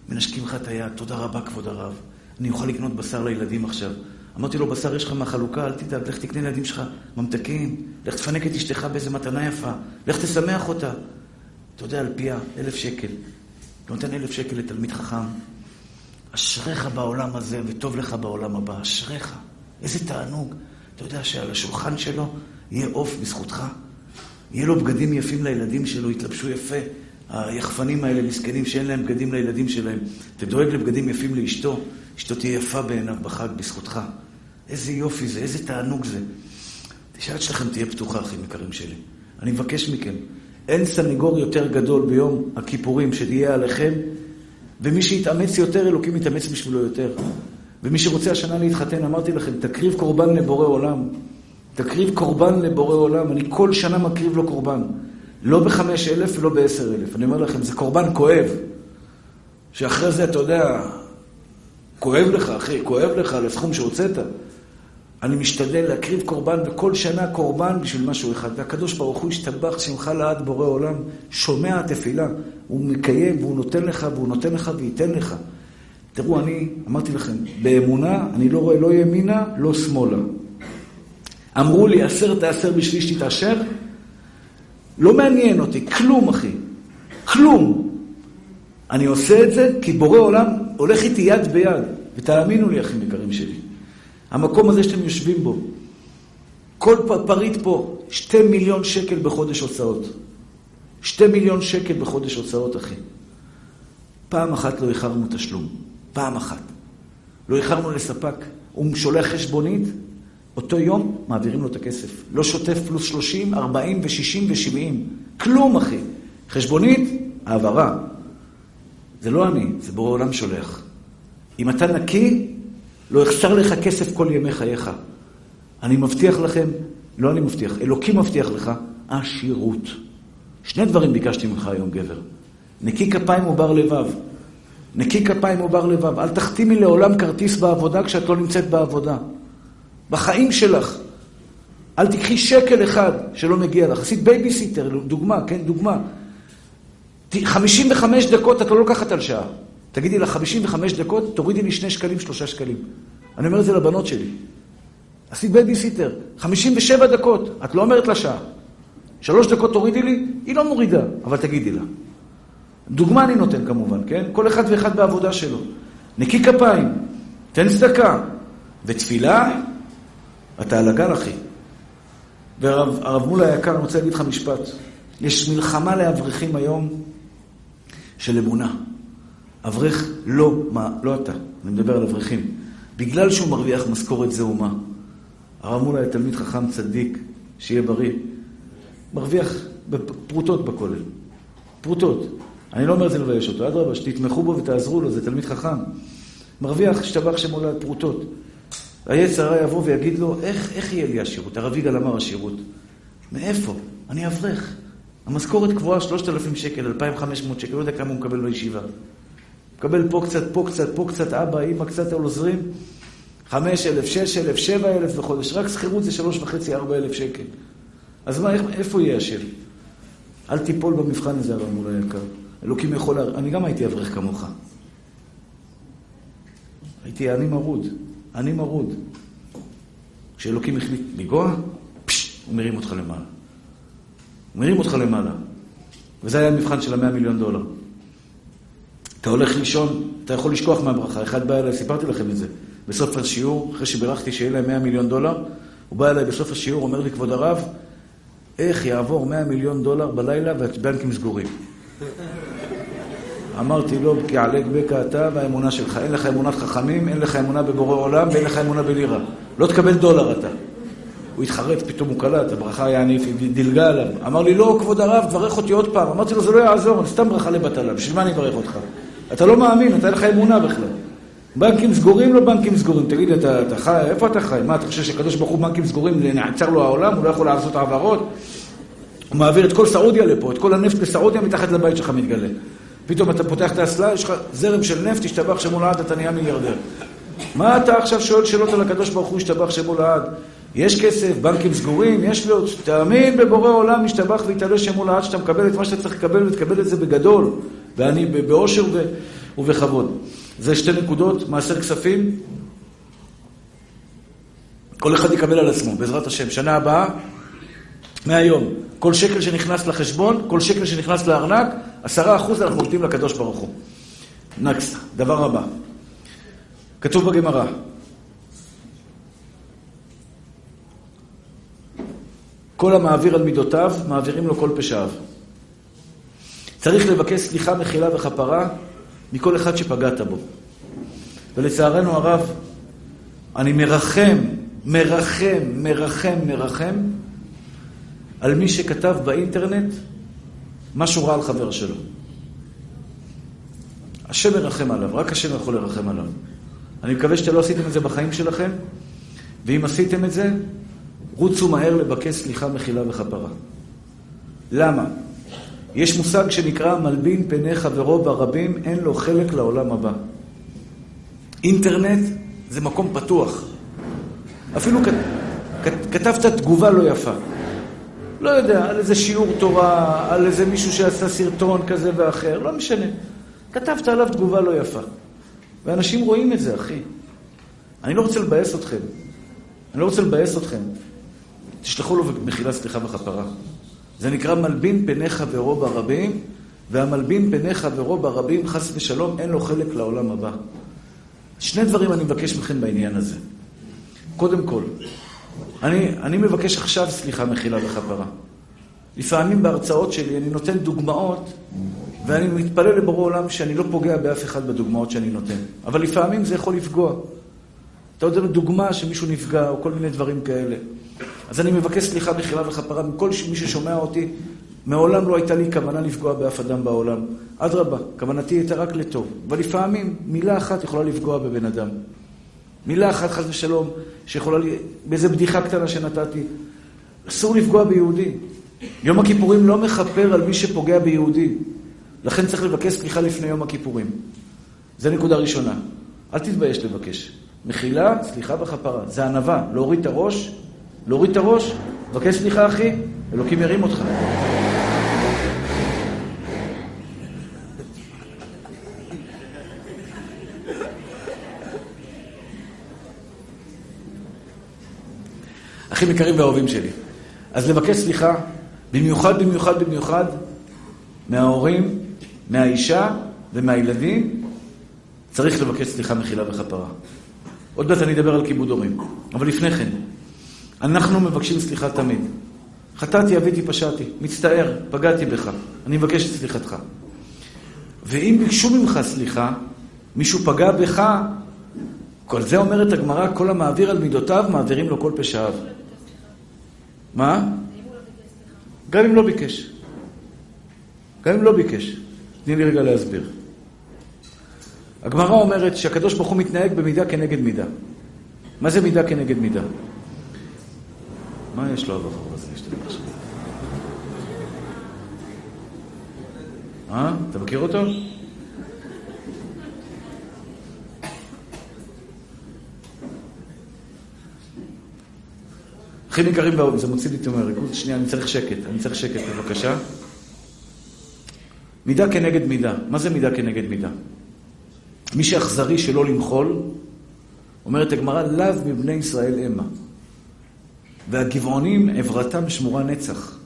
מנשקים לך את היד, תודה רבה כבוד הרב. אני אוכל לקנות בשר לילדים עכשיו. אמרתי לו, בשר יש לך מהחלוקה, אל תדאג, לך תקנה לילדים שלך ממתקים, לך תפנק את אשתך באיזה מתנה יפה, לך תשמח אותה. אתה יודע, על פיה, אלף שקל. נותן אלף שקל לתלמיד חכם. אשריך בעולם הזה וטוב לך בעולם הבא, אשריך. איזה תענוג. אתה יודע שעל השולחן שלו יהיה עוף בזכותך. יהיה לו בגדים יפים לילדים שלו, יתלבשו יפה. היחפנים האלה, מסכנים שאין להם בגדים לילדים שלהם. אתה דואג לבגדים יפים לאשתו, אשתו תהיה יפה בעיניו בחג בזכותך. איזה יופי זה, איזה תענוג זה. שהיד שלכם תהיה פתוחה, אחים יקרים שלי. אני מבקש מכם, אין סנגור יותר גדול ביום הכיפורים שתהיה עליכם, ומי שיתאמץ יותר, אלוקים יתאמץ בשבילו יותר. ומי שרוצה השנה להתחתן, אמרתי לכם, תקריב קורבן לבורא עולם. תקריב קורבן לבורא עולם. אני כל שנה מקריב לו קורבן. לא בחמש אלף ולא בעשר אלף. אני אומר לכם, זה קורבן כואב. שאחרי זה, אתה יודע, כואב לך, אחי, כואב לך על הסכום שהוצאת. אני משתדל להקריב קורבן, וכל שנה קורבן בשביל משהו אחד. והקדוש ברוך הוא ישתבח שמך לעד בורא עולם, שומע התפילה, הוא מקיים והוא נותן לך והוא נותן לך וייתן לך. תראו, אני אמרתי לכם, באמונה אני לא רואה לא ימינה, לא שמאלה. אמרו לי, עשר תעשר בשביל שתתעשר? לא מעניין אותי, כלום אחי, כלום. אני עושה את זה כי בורא עולם הולך איתי יד ביד, ותאמינו לי, אחים יקרים שלי. המקום הזה שאתם יושבים בו, כל פריט פה, שתי מיליון שקל בחודש הוצאות. שתי מיליון שקל בחודש הוצאות, אחי. פעם אחת לא איחרנו תשלום. פעם אחת. לא איחרנו לספק. הוא שולח חשבונית, אותו יום מעבירים לו את הכסף. לא שוטף פלוס 30, 40 ו-60 ו-70. כלום, אחי. חשבונית, העברה. זה לא אני, זה בורא עולם שולח. אם אתה נקי, לא יחסר לך כסף כל ימי חייך. אני מבטיח לכם, לא אני מבטיח, אלוקים מבטיח לך, עשירות. שני דברים ביקשתי ממך היום, גבר. נקי כפיים ובר לבב. נקי כפיים ובר לבב. אל תחתימי לעולם כרטיס בעבודה כשאת לא נמצאת בעבודה. בחיים שלך. אל תיקחי שקל אחד שלא מגיע לך. עשית בייביסיטר, דוגמה, כן, דוגמה. 55 דקות את לא לוקחת על שעה. תגידי לה 55 דקות, תורידי לי 2 שקלים, 3 שקלים. אני אומר את זה לבנות שלי. עשית בייביסיטר, 57 דקות, את לא אומרת לה שעה. שלוש דקות תורידי לי, היא לא מורידה, אבל תגידי לה. דוגמה אני נותן כמובן, כן? כל אחד ואחד בעבודה שלו. נקי כפיים, תן צדקה. ותפילה, אתה על הגל, אחי. והרב מולה היקר, אני רוצה להגיד לך משפט. יש מלחמה לאברכים היום של אמונה. אברך לא, מה, לא אתה, אני מדבר על אברכים. בגלל שהוא מרוויח משכורת זעומה. הרב מולה היה תלמיד חכם צדיק, שיהיה בריא. מרוויח פרוטות בכולל. פרוטות. אני לא אומר את זה לבייש אותו, אדרבה, שתתמכו בו ותעזרו לו, זה תלמיד חכם. מרוויח, השתבח שם על פרוטות. היצר הרע יבוא ויגיד לו, איך, איך יהיה לי השירות? הרב יגאל אמר השירות. מאיפה? אני אברך. המשכורת קבועה 3,000 שקל, 2,500 שקל, לא יודע כמה הוא מקבל בישיבה. מקבל פה קצת, פה קצת, פה קצת, אבא, אמא קצת, הם עוזרים. 5,000, 6,000, 7,000 בחודש. רק שכירות זה 3,500, 4,000 שקל. אז מה, איפה יהיה השם? אל תיפול במבחן הזה, הרב מול היקר. אלוקים יכול... לה... אני גם הייתי אברך כמוך. הייתי אני מרוד. אני מרוד. כשאלוקים החליט לגוע, פשש, הוא מרים אותך למעלה. הוא מרים אותך למעלה. וזה היה המבחן של המאה מיליון דולר. אתה הולך לישון, אתה יכול לשכוח מהברכה. אחד בא אליי, סיפרתי לכם את זה, בסוף השיעור, אחרי שבירכתי שיהיה להם 100 מיליון דולר, הוא בא אליי בסוף השיעור, אומר לי, כבוד הרב, איך יעבור 100 מיליון דולר בלילה והבנקים סגורים? אמרתי לו, כי עלק בקע אתה והאמונה שלך. אין לך אמונת חכמים, אין לך אמונה בבורא עולם ואין לך אמונה בלירה. לא תקבל דולר אתה. הוא התחרט, פתאום הוא קלט, הברכה יעניף, היא דילגה עליו. אמר לי, לא, כבוד הרב, תברך אותי עוד פעם. אמרתי לו, זה לא יעזור, סתם ברכה לבטלה, בשביל מה אני אברך אותך? אתה לא מאמין, אתה אין לך אמונה בכלל. בנקים סגורים, לא בנקים סגורים. תגיד, אתה, אתה חי, איפה אתה חי? מה, אתה חושב שקדוש ברוך הוא בנקים סגורים, נעצר לו העולם, הוא לא יכול לעשות העברות? הוא מעביר את כל סעודיה לפה, את כל הנפט לסעודיה מתחת לבית שלך מתגלה. פתאום אתה פותח את האסלה, יש לך זרם של נפט, השתבח שמו לעד, אתה נהיה מיליארדר. מה אתה עכשיו שואל שאלות על הקדוש ברוך הוא, השתבח שמו לעד? יש כסף, בנקים סגורים, יש לו, תאמין בבורא עולם, השתבח ויתעלה שמו לעד, שאתה מקבל את מה שאתה צריך לקבל ותקבל את זה בגדול, ואני באושר ובכבוד. זה שתי נקודות, מעשר כספים. כל אחד יקבל על עצמו, בעזרת השם. שנה הבאה, מהיום, כל שקל שנכנס לחשבון, כל שקל שנכנס לארנק, עשרה אחוז אנחנו נותנים לקדוש ברוך הוא. נקסט, דבר הבא. כתוב בגמרא, כל המעביר על מידותיו, מעבירים לו כל פשעיו. צריך לבקש סליחה, מחילה וכפרה מכל אחד שפגעת בו. ולצערנו הרב, אני מרחם, מרחם, מרחם, מרחם על מי שכתב באינטרנט משהו רע על חבר שלו. השם מרחם עליו, רק השם יכול לרחם עליו. אני מקווה שאתם לא עשיתם את זה בחיים שלכם, ואם עשיתם את זה, רוצו מהר לבקש סליחה, מחילה וכפרה. למה? יש מושג שנקרא מלבין פני חברו ברבים, אין לו חלק לעולם הבא. אינטרנט זה מקום פתוח. אפילו כתבת תגובה לא יפה. לא יודע, על איזה שיעור תורה, על איזה מישהו שעשה סרטון כזה ואחר, לא משנה. כתבת עליו תגובה לא יפה. ואנשים רואים את זה, אחי. אני לא רוצה לבאס אתכם. אני לא רוצה לבאס אתכם. תשלחו לו מחילה, סליחה וכפרה. זה נקרא מלבין פני חברו ברבים, והמלבין פני חברו ברבים, חס ושלום, אין לו חלק לעולם הבא. שני דברים אני מבקש מכם בעניין הזה. קודם כל, אני, אני מבקש עכשיו סליחה, מחילה וכפרה. לפעמים בהרצאות שלי אני נותן דוגמאות, ואני מתפלל לבורא עולם שאני לא פוגע באף אחד בדוגמאות שאני נותן. אבל לפעמים זה יכול לפגוע. אתה יודע, דוגמה שמישהו נפגע, או כל מיני דברים כאלה. אז אני מבקש סליחה, מחילה וכפרה מכל מי ששומע אותי. מעולם לא הייתה לי כוונה לפגוע באף אדם בעולם. אדרבה, כוונתי הייתה רק לטוב. אבל לפעמים מילה אחת יכולה לפגוע בבן אדם. מילה אחת, חס ושלום, שיכולה לי... באיזה בדיחה קטנה שנתתי. אסור לפגוע ביהודי. יום הכיפורים לא מכפר על מי שפוגע ביהודי. לכן צריך לבקש סליחה לפני יום הכיפורים. זו נקודה ראשונה. אל תתבייש לבקש. מחילה, סליחה וכפרה. זה ענווה. להוריד את הראש, להוריד את הראש, לבקש סליחה, אחי, אלוקים ירים אותך. אחים יקרים ואהובים שלי. אז לבקש סליחה, במיוחד, במיוחד, במיוחד, מההורים, מהאישה ומהילדים, צריך לבקש סליחה, מחילה וכפרה. עוד מעט אני אדבר על כיבוד הורים. אבל לפני כן, אנחנו מבקשים סליחה תמיד. חטאתי, אביתי, פשעתי, מצטער, פגעתי בך, אני מבקש את סליחתך. ואם ביקשו ממך סליחה, מישהו פגע בך, כל זה אומרת הגמרא, כל המעביר על מידותיו, מעבירים לו כל פשעיו. מה? גם אם לא ביקש. גם אם לא ביקש. תני לי רגע להסביר. הגמרא אומרת שהקדוש ברוך הוא מתנהג במידה כנגד מידה. מה זה מידה כנגד מידה? מה יש לו הבחור הזה? עכשיו? אה? אתה מכיר אותו? אחים יקרים באום, זה מוציא לי את הריכוז. שנייה, אני צריך שקט. אני צריך שקט, בבקשה. מידה כנגד מידה. מה זה מידה כנגד מידה? מי שאכזרי שלא למחול, אומרת הגמרא, לאו מבני ישראל המה. והגבעונים, עברתם שמורה נצח.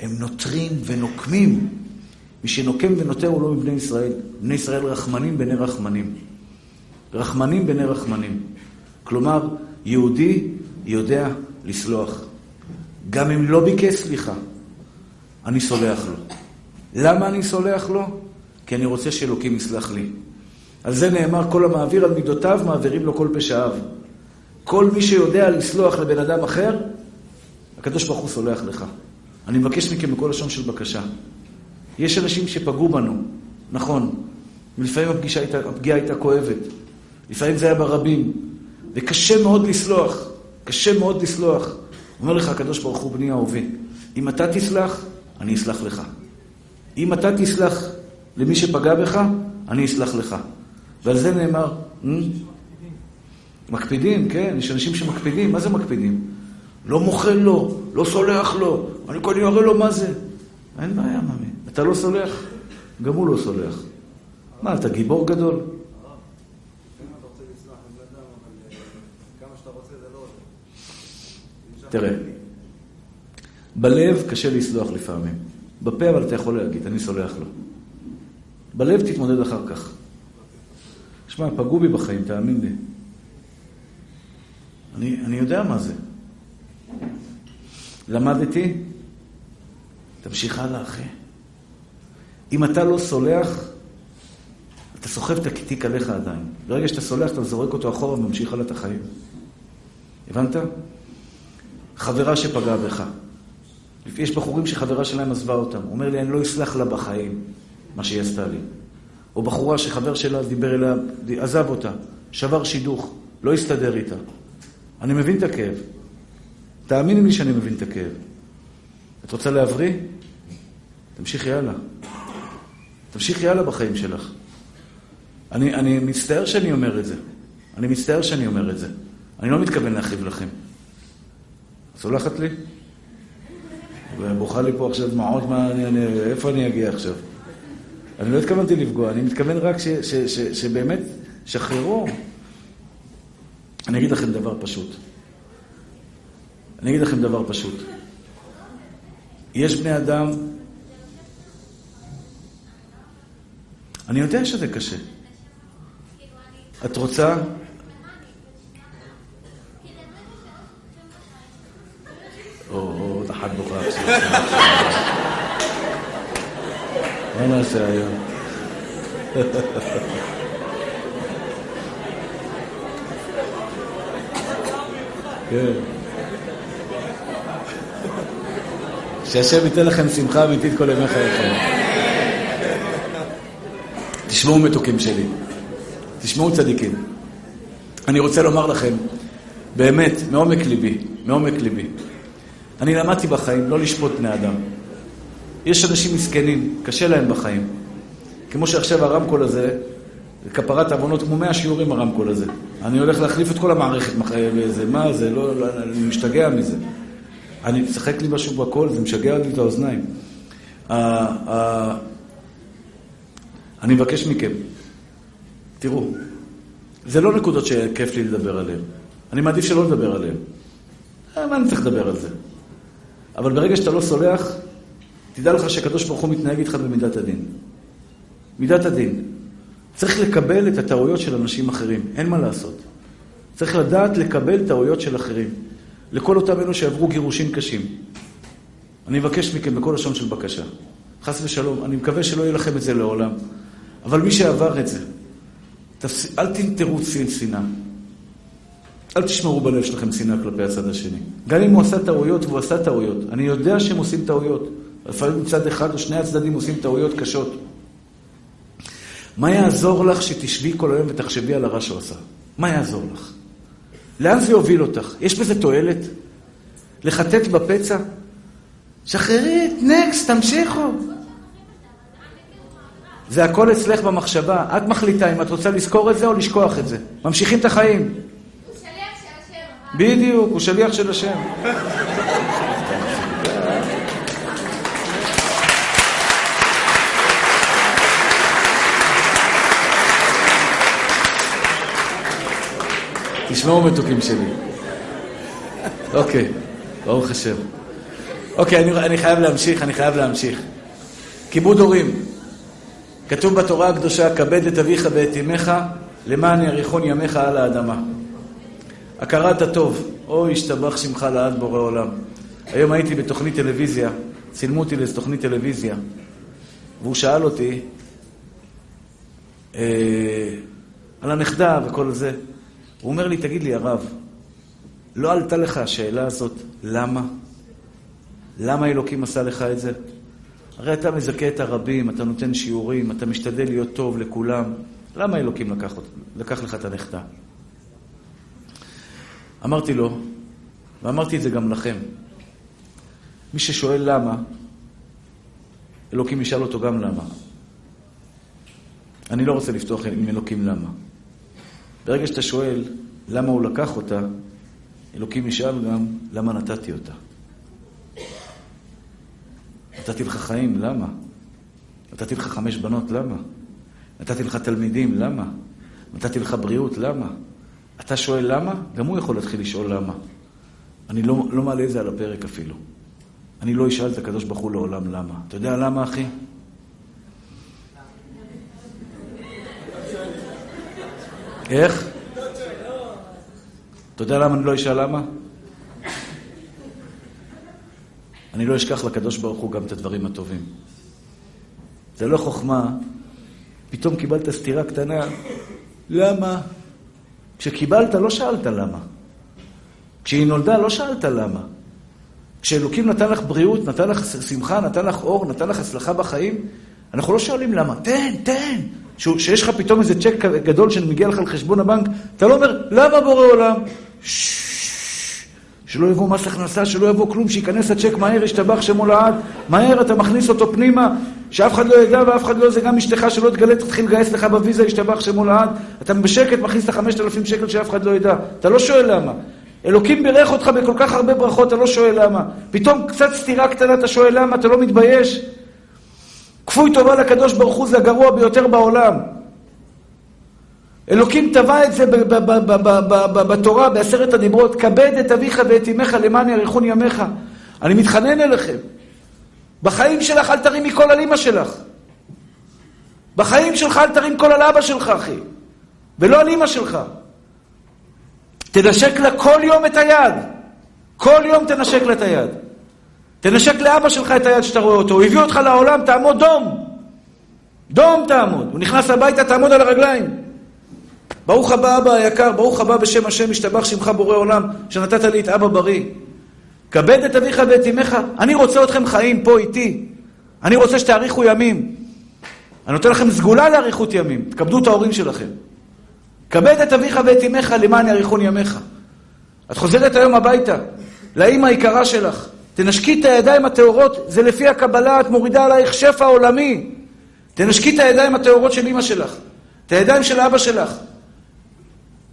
הם נוטרים ונוקמים. מי שנוקם ונוטר הוא לא מבני ישראל. בני ישראל רחמנים בני רחמנים. רחמנים בני רחמנים. כלומר, יהודי יודע לסלוח. גם אם לא ביקש סליחה, אני סולח לו. למה אני סולח לו? כי אני רוצה שאלוקים יסלח לי. על זה נאמר, כל המעביר על מידותיו, מעבירים לו כל פשעיו. כל מי שיודע לסלוח לבן אדם אחר, הקדוש ברוך הוא סולח לך. אני מבקש מכם בכל לשון של בקשה. יש אנשים שפגעו בנו, נכון. ולפעמים הפגישה הייתה, הפגיעה הייתה כואבת. לפעמים זה היה ברבים. וקשה מאוד לסלוח. קשה מאוד לסלוח. אומר לך הקדוש ברוך הוא, בני אהובי, אם אתה תסלח, אני אסלח לך. אם אתה תסלח למי שפגע בך, אני אסלח לך. ועל זה נאמר, hmm? מקפידים, כן, יש אנשים שמקפידים, מה זה מקפידים? לא מוחל לו, לא סולח לו, אני קודם אראה לו מה זה. אין בעיה, ממי. אתה לא סולח, גם הוא לא סולח. מה, אתה גיבור גדול? תראה, בלב קשה לסלוח לפעמים. בפה אבל אתה יכול להגיד, אני סולח לו. בלב תתמודד אחר כך. שמע, פגעו בי בחיים, תאמין לי. אני, אני יודע מה זה. למדתי, תמשיך הלאה, אחי. אם אתה לא סולח, אתה סוחב את התיק עליך עדיין. ברגע שאתה סולח, אתה זורק אותו אחורה וממשיך הלאה את החיים. הבנת? חברה שפגעה בך. יש בחורים שחברה שלהם עזבה אותם. הוא אומר לי, אני לא אסלח לה בחיים, מה שהיא עשתה לי. או בחורה שחבר שלה דיבר אליה, עזב אותה, שבר שידוך, לא הסתדר איתה. אני מבין את הכאב. תאמיני לי שאני מבין את הכאב. את רוצה להבריא? תמשיכי הלאה. תמשיכי הלאה בחיים שלך. אני, אני מצטער שאני אומר את זה. אני מצטער שאני אומר את זה. אני לא מתכוון להכאיב לכם. סולחת לי? ובוכה לי פה עכשיו דמעות, מה, אני, אני, איפה אני אגיע עכשיו? אני לא התכוונתי לפגוע, אני מתכוון רק ש, ש, ש, שבאמת, שחררו. אני אגיד לכם דבר פשוט. אני אגיד לכם דבר פשוט. יש בני אדם... אני יודע שזה קשה. את רוצה? או, עוד אחת בוכה. *laughs* מה נעשה היום? *laughs* כן. שהשם ייתן לכם שמחה אמיתית כל ימי חייכם. תשמעו מתוקים שלי, תשמעו צדיקים. אני רוצה לומר לכם, באמת, מעומק ליבי, מעומק ליבי, אני למדתי בחיים לא לשפוט בני אדם. יש אנשים מסכנים, קשה להם בחיים. כמו שעכשיו הרמקול הזה, כפרת עוונות, כמו מאה שיעורים הרמקול הזה. אני הולך להחליף את כל המערכת, וזה, מה זה, לא, לא, אני משתגע מזה. אני, משחק לי משהו בקול, זה משגע לי את האוזניים. Uh, uh, אני מבקש מכם, תראו, זה לא נקודות שכיף לי לדבר עליהן. אני מעדיף שלא לדבר עליהן. אה, מה אני צריך לדבר על זה? אבל ברגע שאתה לא סולח, תדע לך שהקדוש ברוך הוא מתנהג איתך במידת הדין. מידת הדין. צריך לקבל את הטעויות של אנשים אחרים, אין מה לעשות. צריך לדעת לקבל טעויות של אחרים. לכל אותם אלו שעברו גירושים קשים. אני מבקש מכם בכל לשון של בקשה. חס ושלום, אני מקווה שלא יהיה לכם את זה לעולם. אבל מי שעבר את זה, תפס... אל תנטרו שנאה. אל תשמרו בלב שלכם שנאה כלפי הצד השני. גם אם הוא עשה טעויות והוא עשה טעויות, אני יודע שהם עושים טעויות. לפעמים צד אחד או שני הצדדים עושים טעויות קשות. מה יעזור לך שתשבי כל היום ותחשבי על הרע שהוא עשה? מה יעזור לך? לאן זה יוביל אותך? יש בזה תועלת? לחטט בפצע? שחררי, נקסט, תמשיכו. זה הכל אצלך במחשבה. את מחליטה אם את רוצה לזכור את זה או לשכוח את זה. ממשיכים את החיים. הוא שליח של השם. בדיוק, הוא שליח של השם. תשמעו מתוקים שלי. אוקיי, ברוך השם. אוקיי, אני, חייב להמשיך, אני חייב להמשיך. כיבוד הורים. כתוב בתורה הקדושה, כבד את אביך ואת אמך, למען יאריכון ימיך על האדמה. הכרת הטוב, אוי, השתבח שמך לעד בורא עולם. היום הייתי בתוכנית טלוויזיה, צילמו אותי לאיזו תוכנית טלוויזיה, והוא שאל אותי אה, על הנכדה וכל זה. הוא אומר לי, תגיד לי, הרב, לא עלתה לך השאלה הזאת, למה? למה אלוקים עשה לך את זה? הרי אתה מזכה את הרבים, אתה נותן שיעורים, אתה משתדל להיות טוב לכולם. למה אלוקים לקח, לקח לך את הנכדה? אמרתי לו, ואמרתי את זה גם לכם, מי ששואל למה, אלוקים ישאל אותו גם למה. אני לא רוצה לפתוח עם אלוקים למה. ברגע שאתה שואל למה הוא לקח אותה, אלוקים ישאל גם למה נתתי אותה. נתתי לך חיים, למה? נתתי לך חמש בנות, למה? נתתי לך תלמידים, למה? נתתי לך בריאות, למה? אתה שואל למה? גם הוא יכול להתחיל לשאול למה. אני לא, לא מעלה את זה על הפרק אפילו. אני לא אשאל את הקדוש ברוך הוא לעולם למה. אתה יודע למה, אחי? איך? אתה יודע למה אני לא אשאל למה? אני לא אשכח לקדוש ברוך הוא גם את הדברים הטובים. זה לא חוכמה, פתאום קיבלת סתירה קטנה, למה? כשקיבלת לא שאלת למה. כשהיא נולדה לא שאלת למה. כשאלוקים נתן לך בריאות, נתן לך שמחה, נתן לך אור, נתן לך הצלחה בחיים, אנחנו לא שואלים למה. תן, תן. שיש לך פתאום איזה צ'ק גדול שמגיע לך לחשבון הבנק, אתה לא אומר, למה בורא עולם? שלא יבוא מס הכנסה, שלא יבוא כלום, שייכנס הצ'ק מהר, ישתבח שמו לעד, מהר אתה מכניס אותו פנימה, שאף אחד לא ידע ואף אחד לא זה, גם אשתך שלא תגלה, תתחיל לגייס לך בוויזה, ישתבח שמו לעד, אתה בשקט מכניס את החמשת אלפים שקל שאף אחד לא ידע, אתה לא שואל למה. אלוקים בירך אותך בכל כך הרבה ברכות, אתה לא שואל למה. פתאום קצת סתירה קטנה, אתה שואל למה, אתה לא מתבייש? כפוי טובה לקדוש ברוך הוא זה הגרוע ביותר בעולם. אלוקים טבע את זה בתורה, בעשרת הדיברות, כבד את אביך ואת אמך למען יאריכון ימיך. אני מתחנן אליכם. בחיים שלך אל תרימי קול על אמא שלך. בחיים שלך אל תרים קול על אבא שלך, אחי. ולא על אמא שלך. תנשק לה כל יום את היד. כל יום תנשק לה את היד. תנשק לאבא שלך את היד שאתה רואה אותו. הוא הביא אותך לעולם, תעמוד דום. דום תעמוד. הוא נכנס הביתה, תעמוד על הרגליים. ברוך הבא, אבא היקר, ברוך הבא בשם השם, השתבח שמך בורא עולם, שנתת לי את אבא בריא. כבד את אביך ואת אמך. אני רוצה אתכם חיים פה איתי. אני רוצה שתאריכו ימים. אני נותן לכם סגולה לאריכות ימים. תכבדו את ההורים שלכם. כבד את אביך ואת אמך למען יאריכון ימיך. את חוזרת היום הביתה, לאימא היקרה שלך. תנשקי את הידיים הטהורות, זה לפי הקבלה, את מורידה עלייך שפע עולמי. תנשקי את הידיים הטהורות של אימא שלך, את הידיים של אבא שלך.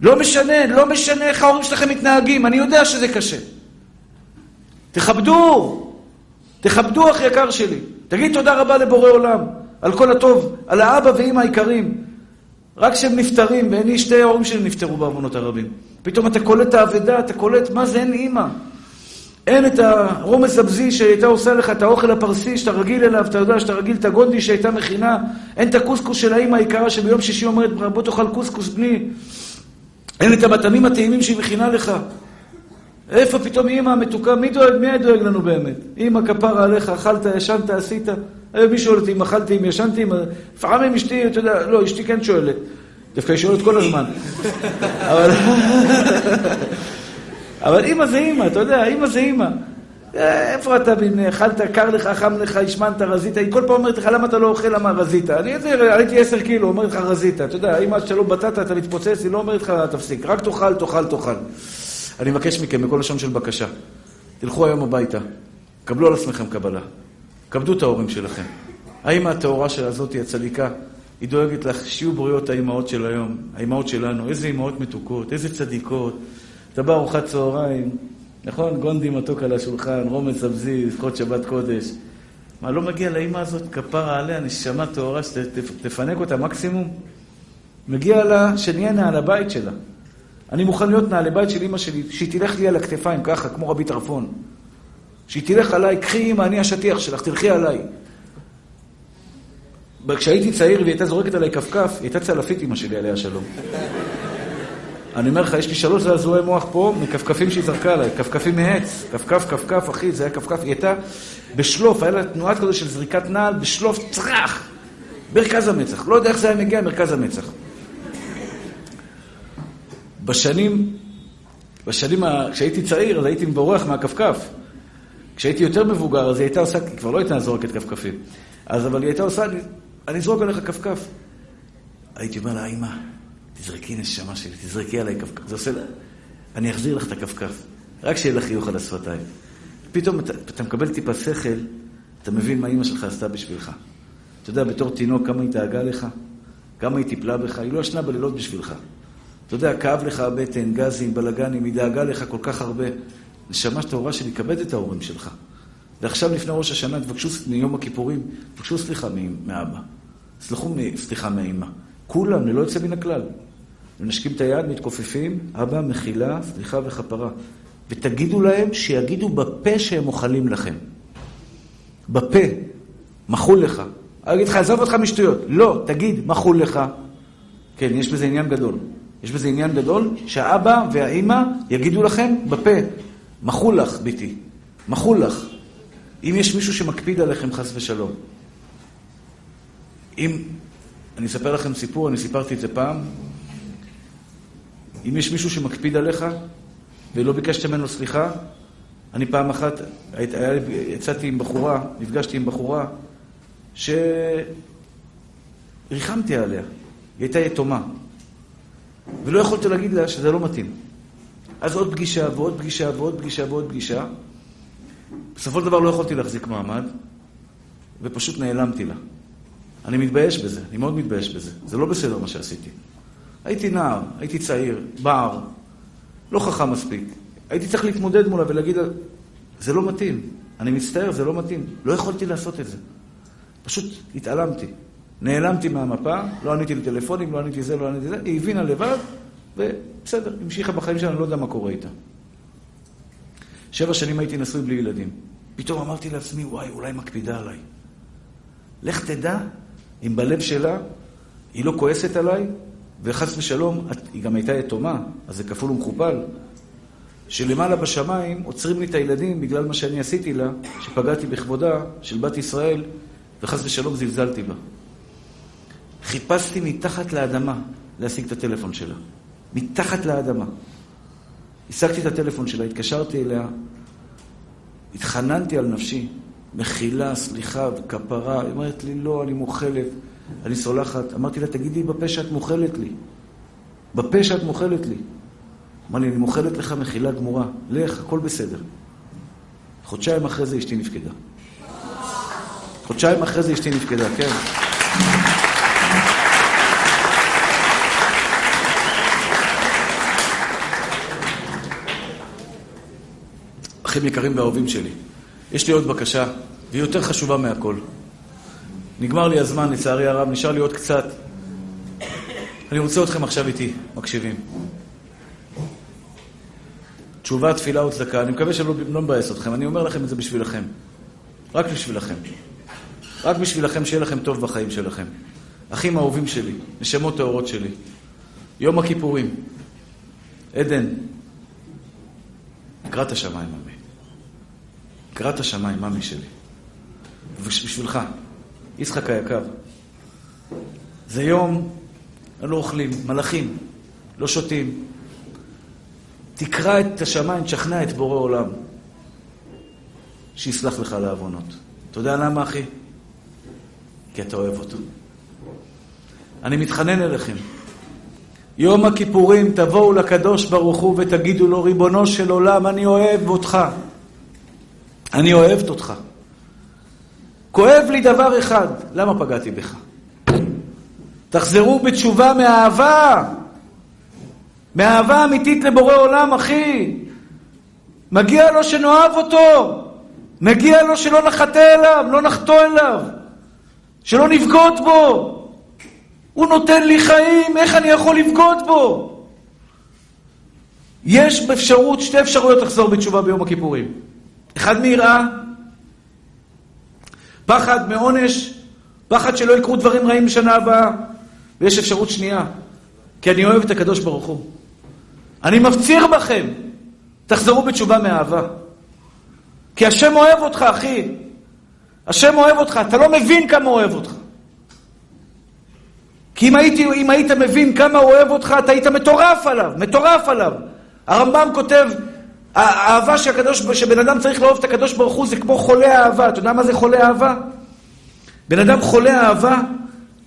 לא משנה, לא משנה איך ההורים שלכם מתנהגים, אני יודע שזה קשה. תכבדו, תכבדו אח יקר שלי. תגיד תודה רבה לבורא עולם, על כל הטוב, על האבא ואימא היקרים. רק כשהם נפטרים, ואין שתי ההורים שלי נפטרו בעוונות הרבים. פתאום אתה קולט את האבדה, אתה קולט מה זה אין אימא. אין את הגורמה סבזי שהייתה עושה לך, את האוכל הפרסי שאתה רגיל אליו, אתה יודע שאתה רגיל את הגונדי שהייתה מכינה, אין את הקוסקוס של האימא היקרה שביום שישי אומרת, בוא תאכל קוסקוס בני, אין את המטעמים הטעימים שהיא מכינה לך. איפה פתאום אימא המתוקה? מי דואג? מי היה דואג לנו באמת? אימא כפרה עליך, אכלת, ישנת, עשית? מי שואל אותי אם אכלתי, אם ישנתי? לפעמים אשתי, אתה יודע, לא, אשתי כן שואלת. דווקא היא שואלת כל הזמן. אבל... אבל אימא זה אימא, אתה יודע, אימא זה אימא. אה, איפה אתה, אכלת, קר לך, חם לך, השמנת, רזית? היא כל פעם אומרת לך, למה אתה לא אוכל, למה רזית? אני הייתי עשר קילו, אומרת לך רזית. אתה יודע, אם עד שלא בטטה אתה מתפוצץ, היא לא אומרת לך, תפסיק. רק תאכל, תאכל, תאכל. אני מבקש מכם, בכל לשון של בקשה, תלכו היום הביתה, קבלו על עצמכם קבלה. כבדו את ההורים שלכם. האמא הטהורה של הזאת, הצדיקה, היא דואגת לך, שיהיו בריאות האימהות של היום, האימהות שלנו, איזה אימהות מתוקות, איזה צדיקות. אתה בא ארוחת צהריים, נכון? גונדי מתוק על השולחן, רומץ אבזיז, זכות שבת קודש. מה, לא מגיע לאימא הזאת כפרה עליה, נשמה טהורה, שתפנק אותה מקסימום? מגיע לה שנהיה נעל הבית שלה. אני מוכן להיות נעל הבית של אימא שלי, שהיא תלך לי על הכתפיים ככה, כמו רבי טרפון. שהיא תלך עליי, קחי אימא, אני השטיח שלך, תלכי עליי. כשהייתי צעיר והיא הייתה זורקת עליי כפכף, היא הייתה צלפית אימא שלי עליה שלום. אני אומר לך, יש לי שלוש זעזועי מוח פה מכפכפים שהיא זרקה עליי, כפכפים מעץ, כפכף, כפכף, אחי, זה היה כפכף, היא הייתה בשלוף, היה לה תנועה כזו של זריקת נעל, בשלוף צרח, מרכז המצח, לא יודע איך זה היה מגיע, מרכז המצח. בשנים, בשנים, כשהייתי צעיר, אז הייתי מבורח מהכפכף. כשהייתי יותר מבוגר, אז היא הייתה עושה, היא כבר לא הייתה זורקת כפכפים. אז אבל היא הייתה עושה, אני, אזרוק עליך כפכף. הייתי אומר לה, אמא, תזרקי נשמה שלי, תזרקי עליי כפכף. זה עושה לה, אני אחזיר לך את הכפכף. רק שיהיה לך חיוך על השפתיים. פתאום אתה, אתה מקבל טיפה שכל, אתה מבין מה אמא שלך עשתה בשבילך. אתה יודע, בתור תינוק, כמה היא דאגה לך, כמה היא טיפלה בך, היא לא ישנה בלילות בשבילך. אתה יודע, כאב לך הבטן, גזים, בלאגנים, היא דאגה לך כל כך הרבה. נשמה טהורה שלי, כבד את ההורים שלך. ועכשיו לפני ראש השנה, תבקשו, מיום הכיפורים, תבקשו סליחה מאבא. סלחו סליחה מאמא. כולם, ללא יוצא מן הכלל. מנשקים את היד, מתכופפים, אבא, מחילה, סליחה וכפרה. ותגידו להם שיגידו בפה שהם אוכלים לכם. בפה. מחול לך. אני אגיד לך, עזוב אותך משטויות. לא, תגיד, מחול לך. כן, יש בזה עניין גדול. יש בזה עניין גדול שהאבא והאימא יגידו לכם בפה, מחול לך, ביתי, מחול לך. אם יש מישהו שמקפיד עליכם, חס ושלום. אם, אני אספר לכם סיפור, אני סיפרתי את זה פעם. אם יש מישהו שמקפיד עליך ולא ביקשת ממנו סליחה, אני פעם אחת, היה, יצאתי עם בחורה, נפגשתי עם בחורה, שריחמתי עליה. היא הייתה יתומה. ולא יכולתי להגיד לה שזה לא מתאים. אז עוד פגישה ועוד פגישה ועוד פגישה ועוד פגישה. בסופו של דבר לא יכולתי להחזיק מעמד, ופשוט נעלמתי לה. אני מתבייש בזה, אני מאוד מתבייש בזה. זה לא בסדר מה שעשיתי. הייתי נער, הייתי צעיר, בער, לא חכם מספיק. הייתי צריך להתמודד מולה ולהגיד לה, זה לא מתאים, אני מצטער, זה לא מתאים. לא יכולתי לעשות את זה. פשוט התעלמתי. נעלמתי מהמפה, לא עניתי לטלפונים, לא עניתי זה, לא עניתי זה, היא הבינה לבד, ובסדר, המשיכה בחיים שלה, אני לא יודע מה קורה איתה. שבע שנים הייתי נשוי בלי ילדים. פתאום אמרתי לעצמי, וואי, אולי מקפידה עליי. לך תדע אם בלב שלה היא לא כועסת עליי, וחס ושלום, היא גם הייתה יתומה, אז זה כפול ומכופל, שלמעלה בשמיים עוצרים לי את הילדים בגלל מה שאני עשיתי לה, שפגעתי בכבודה של בת ישראל, וחס ושלום זלזלתי בה. חיפשתי מתחת לאדמה להשיג את הטלפון שלה. מתחת לאדמה. השגתי את הטלפון שלה, התקשרתי אליה, התחננתי על נפשי, מחילה, סליחה וכפרה. היא אומרת לי, לא, אני מוכלת, אני סולחת. אמרתי לה, תגידי בפה שאת מוכלת לי. בפה שאת מוכלת לי. אמר לי, אני מוכלת לך מחילה גמורה. לך, הכל בסדר. חודשיים אחרי זה אשתי נפקדה. חודשיים אחרי זה אשתי נפקדה, כן. אחים יקרים ואהובים שלי, יש לי עוד בקשה, והיא יותר חשובה מהכל. נגמר לי הזמן, לצערי הרב, נשאר לי עוד קצת. אני רוצה אתכם עכשיו איתי, מקשיבים. תשובה, תפילה וצדקה. אני מקווה שלא לא מבאס אתכם, אני אומר לכם את זה בשבילכם. רק בשבילכם. רק בשבילכם שיהיה לכם טוב בחיים שלכם. אחים אהובים שלי, נשמות טהורות שלי. יום הכיפורים. עדן, קראת השמיים, ממי. קראת השמיים, ממי שלי. בשבילך, יצחק היקר. זה יום, לא אוכלים, מלאכים, לא שותים. תקרא את השמיים, תשכנע את בורא עולם. שיסלח לך על העוונות. אתה יודע למה, אחי? כי אתה אוהב אותו. אני מתחנן אליכם. יום הכיפורים תבואו לקדוש ברוך הוא ותגידו לו, ריבונו של עולם, אני אוהב אותך. אני אוהבת אותך. כואב לי דבר אחד, למה פגעתי בך? תחזרו בתשובה מאהבה. מאהבה אמיתית לבורא עולם, אחי. מגיע לו שנאהב אותו. מגיע לו שלא נחטא אליו, לא נחטוא אליו. שלא נבגוד בו. הוא נותן לי חיים, איך אני יכול לבגוד בו? יש אפשרות, שתי אפשרויות לחזור בתשובה ביום הכיפורים. אחד מיראה, פחד מעונש, פחד שלא יקרו דברים רעים בשנה הבאה. ויש אפשרות שנייה, כי אני אוהב את הקדוש ברוך הוא. אני מפציר בכם, תחזרו בתשובה מאהבה. כי השם אוהב אותך, אחי. השם אוהב אותך, אתה לא מבין כמה הוא אוהב אותך. כי אם, הייתי, אם היית מבין כמה הוא אוהב אותך, אתה היית מטורף עליו, מטורף עליו. הרמב"ם כותב, האהבה שהקדוש, שבן אדם צריך לאהוב את הקדוש ברוך הוא זה כמו חולה אהבה. אתה יודע מה זה חולה אהבה? בן אדם חולה אהבה,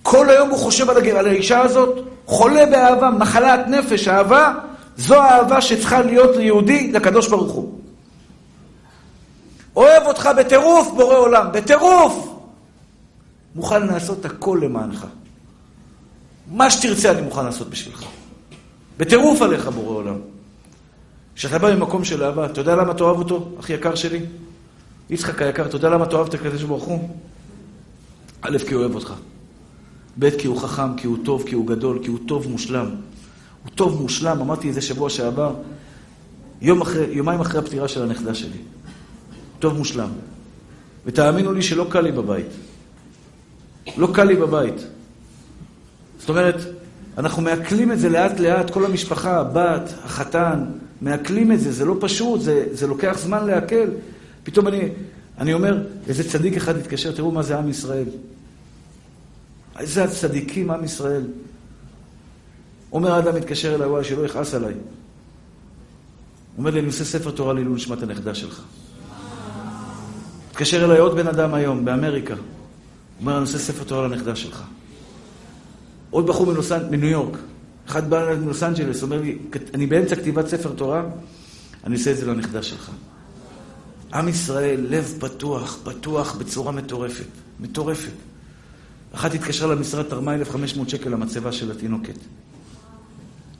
כל היום הוא חושב על, על האישה הזאת, חולה באהבה, מחלת נפש, אהבה, זו האהבה שצריכה להיות ליהודי, לקדוש ברוך הוא. אוהב אותך בטירוף, בורא עולם, בטירוף! מוכן לעשות הכל למענך. מה שתרצה אני מוכן לעשות בשבילך. בטירוף עליך, בורא עולם. כשאתה בא ממקום של אהבה, אתה יודע למה אתה אוהב אותו, אחי יקר שלי? יצחק היקר, אתה יודע למה אתה אוהב את הקדוש ברוך הוא? א', כי הוא אוהב אותך. ב', כי הוא חכם, כי הוא טוב, כי הוא גדול, כי הוא טוב מושלם. הוא טוב מושלם, אמרתי את זה שבוע שעבר, יום אחרי, יומיים אחרי הפטירה של הנכדה שלי. טוב מושלם. ותאמינו לי שלא קל לי בבית. לא קל לי בבית. זאת אומרת, אנחנו מעכלים את זה לאט לאט, כל המשפחה, הבת, החתן, מעכלים את זה, זה לא פשוט, זה, זה לוקח זמן לעכל. פתאום אני, אני אומר, איזה צדיק אחד התקשר, תראו מה זה עם ישראל. איזה הצדיקים עם ישראל. אומר האדם מתקשר אליי, וואי, שלא יכעס עליי. אומר לי, אני עושה ספר תורה לעילוי נשמת הנכדה שלך. התקשר אליי עוד בן אדם היום, באמריקה. אומר, אני עושה ספר תורה לנכדה שלך. עוד בחור מניו יורק, אחד בא מלוס אנג'לס, אומר לי, אני באמצע כתיבת ספר תורה, אני עושה את זה לנכדה שלך. עם ישראל, לב פתוח, פתוח בצורה מטורפת. מטורפת. אחת התקשרה למשרד, תרמה 1,500 שקל למצבה של התינוקת.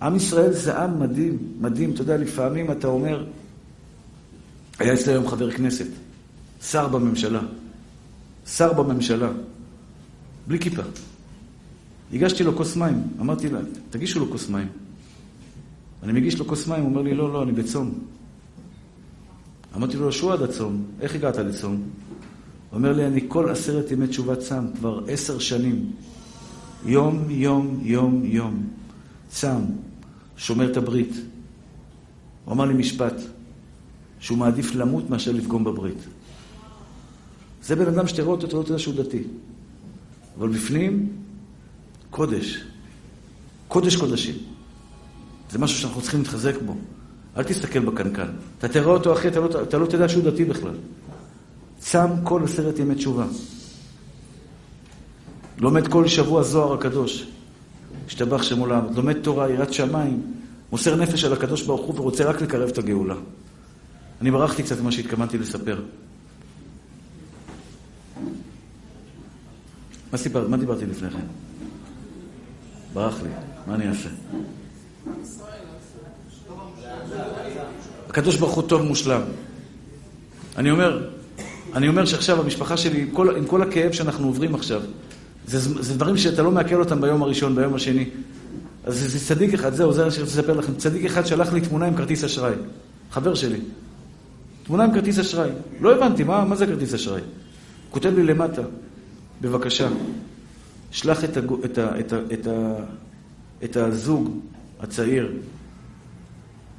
עם ישראל זה עם מדהים, מדהים. אתה יודע, לפעמים אתה אומר, היה אצלי היום חבר כנסת, שר בממשלה, שר בממשלה, בלי כיפה. הגשתי לו כוס מים, אמרתי לה, תגישו לו כוס מים. אני מגיש לו כוס מים, הוא אומר לי, לא, לא, אני בצום. אמרתי לו, שו עד הצום, איך הגעת לצום? הוא אומר לי, אני כל עשרת ימי תשובת צם, כבר עשר שנים. יום, יום, יום, יום. צם, שומר את הברית. הוא אמר לי משפט, שהוא מעדיף למות מאשר לפגום בברית. זה בן אדם שתראה אותו, אתה לא תדע שהוא דתי. אבל בפנים, קודש. קודש קודשים. זה משהו שאנחנו צריכים להתחזק בו. אל תסתכל בקנקן. אתה תראה אותו, אחי, אתה לא, אתה לא תדע שהוא דתי בכלל. צם כל עשרת ימי תשובה. לומד כל שבוע זוהר הקדוש. השתבח שמו לעם. לומד תורה, יראת שמיים. מוסר נפש על הקדוש ברוך הוא ורוצה רק לקרב את הגאולה. אני ברחתי קצת ממה שהתכוונתי לספר. מה, סיפר, מה דיברתי לפני כן? ברח לי, מה אני אעשה? הקדוש ברוך הוא טוב מושלם. אני אומר, אני אומר שעכשיו המשפחה שלי, עם כל, עם כל הכאב שאנחנו עוברים עכשיו, זה, זה דברים שאתה לא מעכל אותם ביום הראשון, ביום השני. אז זה, זה צדיק אחד, זהו, זה מה שאני רוצה לספר לכם. צדיק אחד שלח לי תמונה עם כרטיס אשראי. חבר שלי. תמונה עם כרטיס אשראי. לא הבנתי, מה, מה זה כרטיס אשראי? כותב לי למטה, בבקשה, שלח את, הגו, את, ה, את, ה, את, ה, את הזוג הצעיר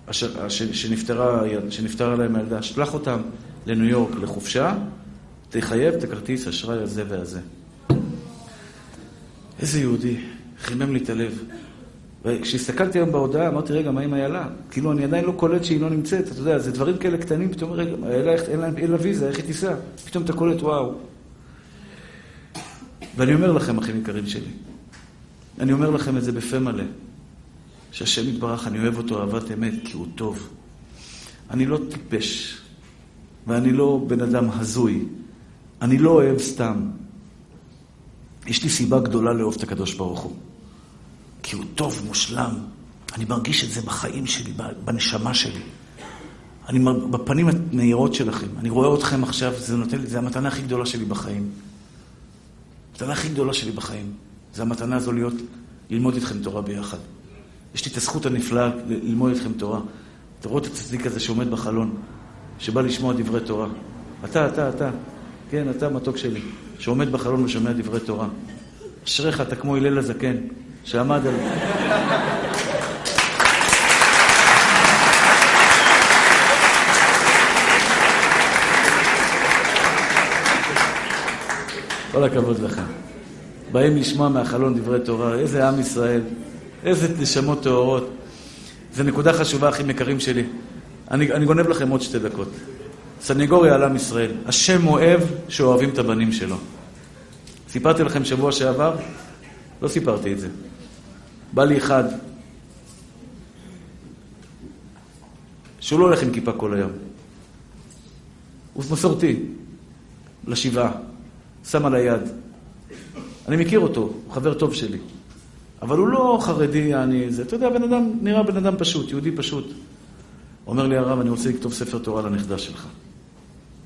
אשר, שנפטרה, שנפטרה להם הילדה, שלח אותם לניו יורק לחופשה, תחייב את הכרטיס אשראי הזה והזה. איזה יהודי, חימם לי את הלב. וכשהסתכלתי היום בהודעה, אמרתי, רגע, מה עם איילה? כאילו, אני עדיין לא קולט שהיא לא נמצאת, אתה יודע, זה דברים כאלה קטנים, פתאום, רגע, איילה, אין לה, אין לה ויזה, איך היא תיסע? פתאום אתה קולט, וואו. ואני אומר לכם, אחים יקרים שלי, אני אומר לכם את זה בפה מלא, שהשם יתברך, אני אוהב אותו אהבת אמת, כי הוא טוב. אני לא טיפש, ואני לא בן אדם הזוי. אני לא אוהב סתם. יש לי סיבה גדולה לאהוב את הקדוש ברוך הוא. כי הוא טוב, מושלם. אני מרגיש את זה בחיים שלי, בנשמה שלי. אני בפנים הנהירות שלכם. אני רואה אתכם עכשיו, זה נותן לי, זה המתנה הכי גדולה שלי בחיים. המתנה הכי גדולה שלי בחיים. זה המתנה הזו להיות, ללמוד איתכם תורה ביחד. יש לי את הזכות הנפלאה ללמוד איתכם תורה. תראו את הצדיק הזה שעומד בחלון, שבא לשמוע דברי תורה. אתה, אתה, אתה. כן, אתה מתוק שלי, שעומד בחלון ושומע דברי תורה. אשריך, אתה כמו הלל הזקן, שעמד על... כל הכבוד לך. באים לשמוע מהחלון דברי תורה, איזה עם ישראל, איזה נשמות טהורות. זו נקודה חשובה, אחים יקרים שלי. אני, אני גונב לכם עוד שתי דקות. סנגוריה על עם ישראל. השם אוהב שאוהבים את הבנים שלו. סיפרתי לכם שבוע שעבר? לא סיפרתי את זה. בא לי אחד שהוא לא הולך עם כיפה כל היום. הוא מסורתי, לשבעה, שם על היד. אני מכיר אותו, הוא חבר טוב שלי. אבל הוא לא חרדי, אני... זה, אתה יודע, בן אדם, נראה בן אדם פשוט, יהודי פשוט. אומר לי הרב, אני רוצה לכתוב ספר תורה לנכדה שלך.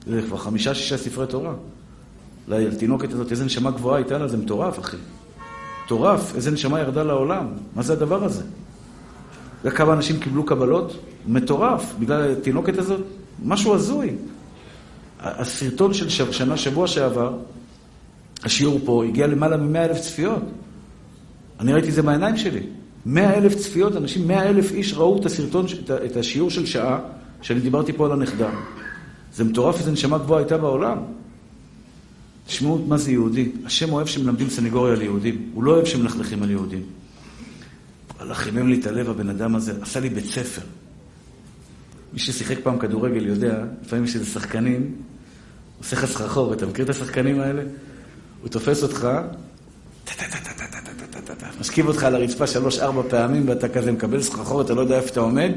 זה כבר חמישה, שישה ספרי תורה. לתינוקת הזאת, איזה נשמה גבוהה הייתה לה, זה מטורף, אחי. מטורף, איזה נשמה ירדה לעולם. מה זה הדבר הזה? אתה יודע כמה אנשים קיבלו קבלות? מטורף, בגלל התינוקת הזאת. משהו הזוי. הסרטון של שנה, שבוע שעבר, השיעור פה, הגיע למעלה מ-100 אלף צפיות. אני ראיתי את זה בעיניים שלי. 100 אלף צפיות, אנשים, 100 אלף איש ראו את הסרטון, את השיעור של שעה, שאני דיברתי פה על הנכדה. זה מטורף איזה נשמה גבוהה הייתה בעולם. תשמעו מה זה יהודי. השם אוהב שמלמדים סנגוריה על יהודים. הוא לא אוהב שמלכלכים על יהודים. אבל חימם לי את הלב, הבן אדם הזה, עשה לי בית ספר. מי ששיחק פעם כדורגל יודע, לפעמים יש איזה שחקנים, עושה לך סחרחור, אתה מכיר את השחקנים האלה? הוא תופס אותך, משכיב אותך על הרצפה שלוש-ארבע פעמים, ואתה כזה מקבל סחרחורת, אתה לא יודע איפה אתה עומד.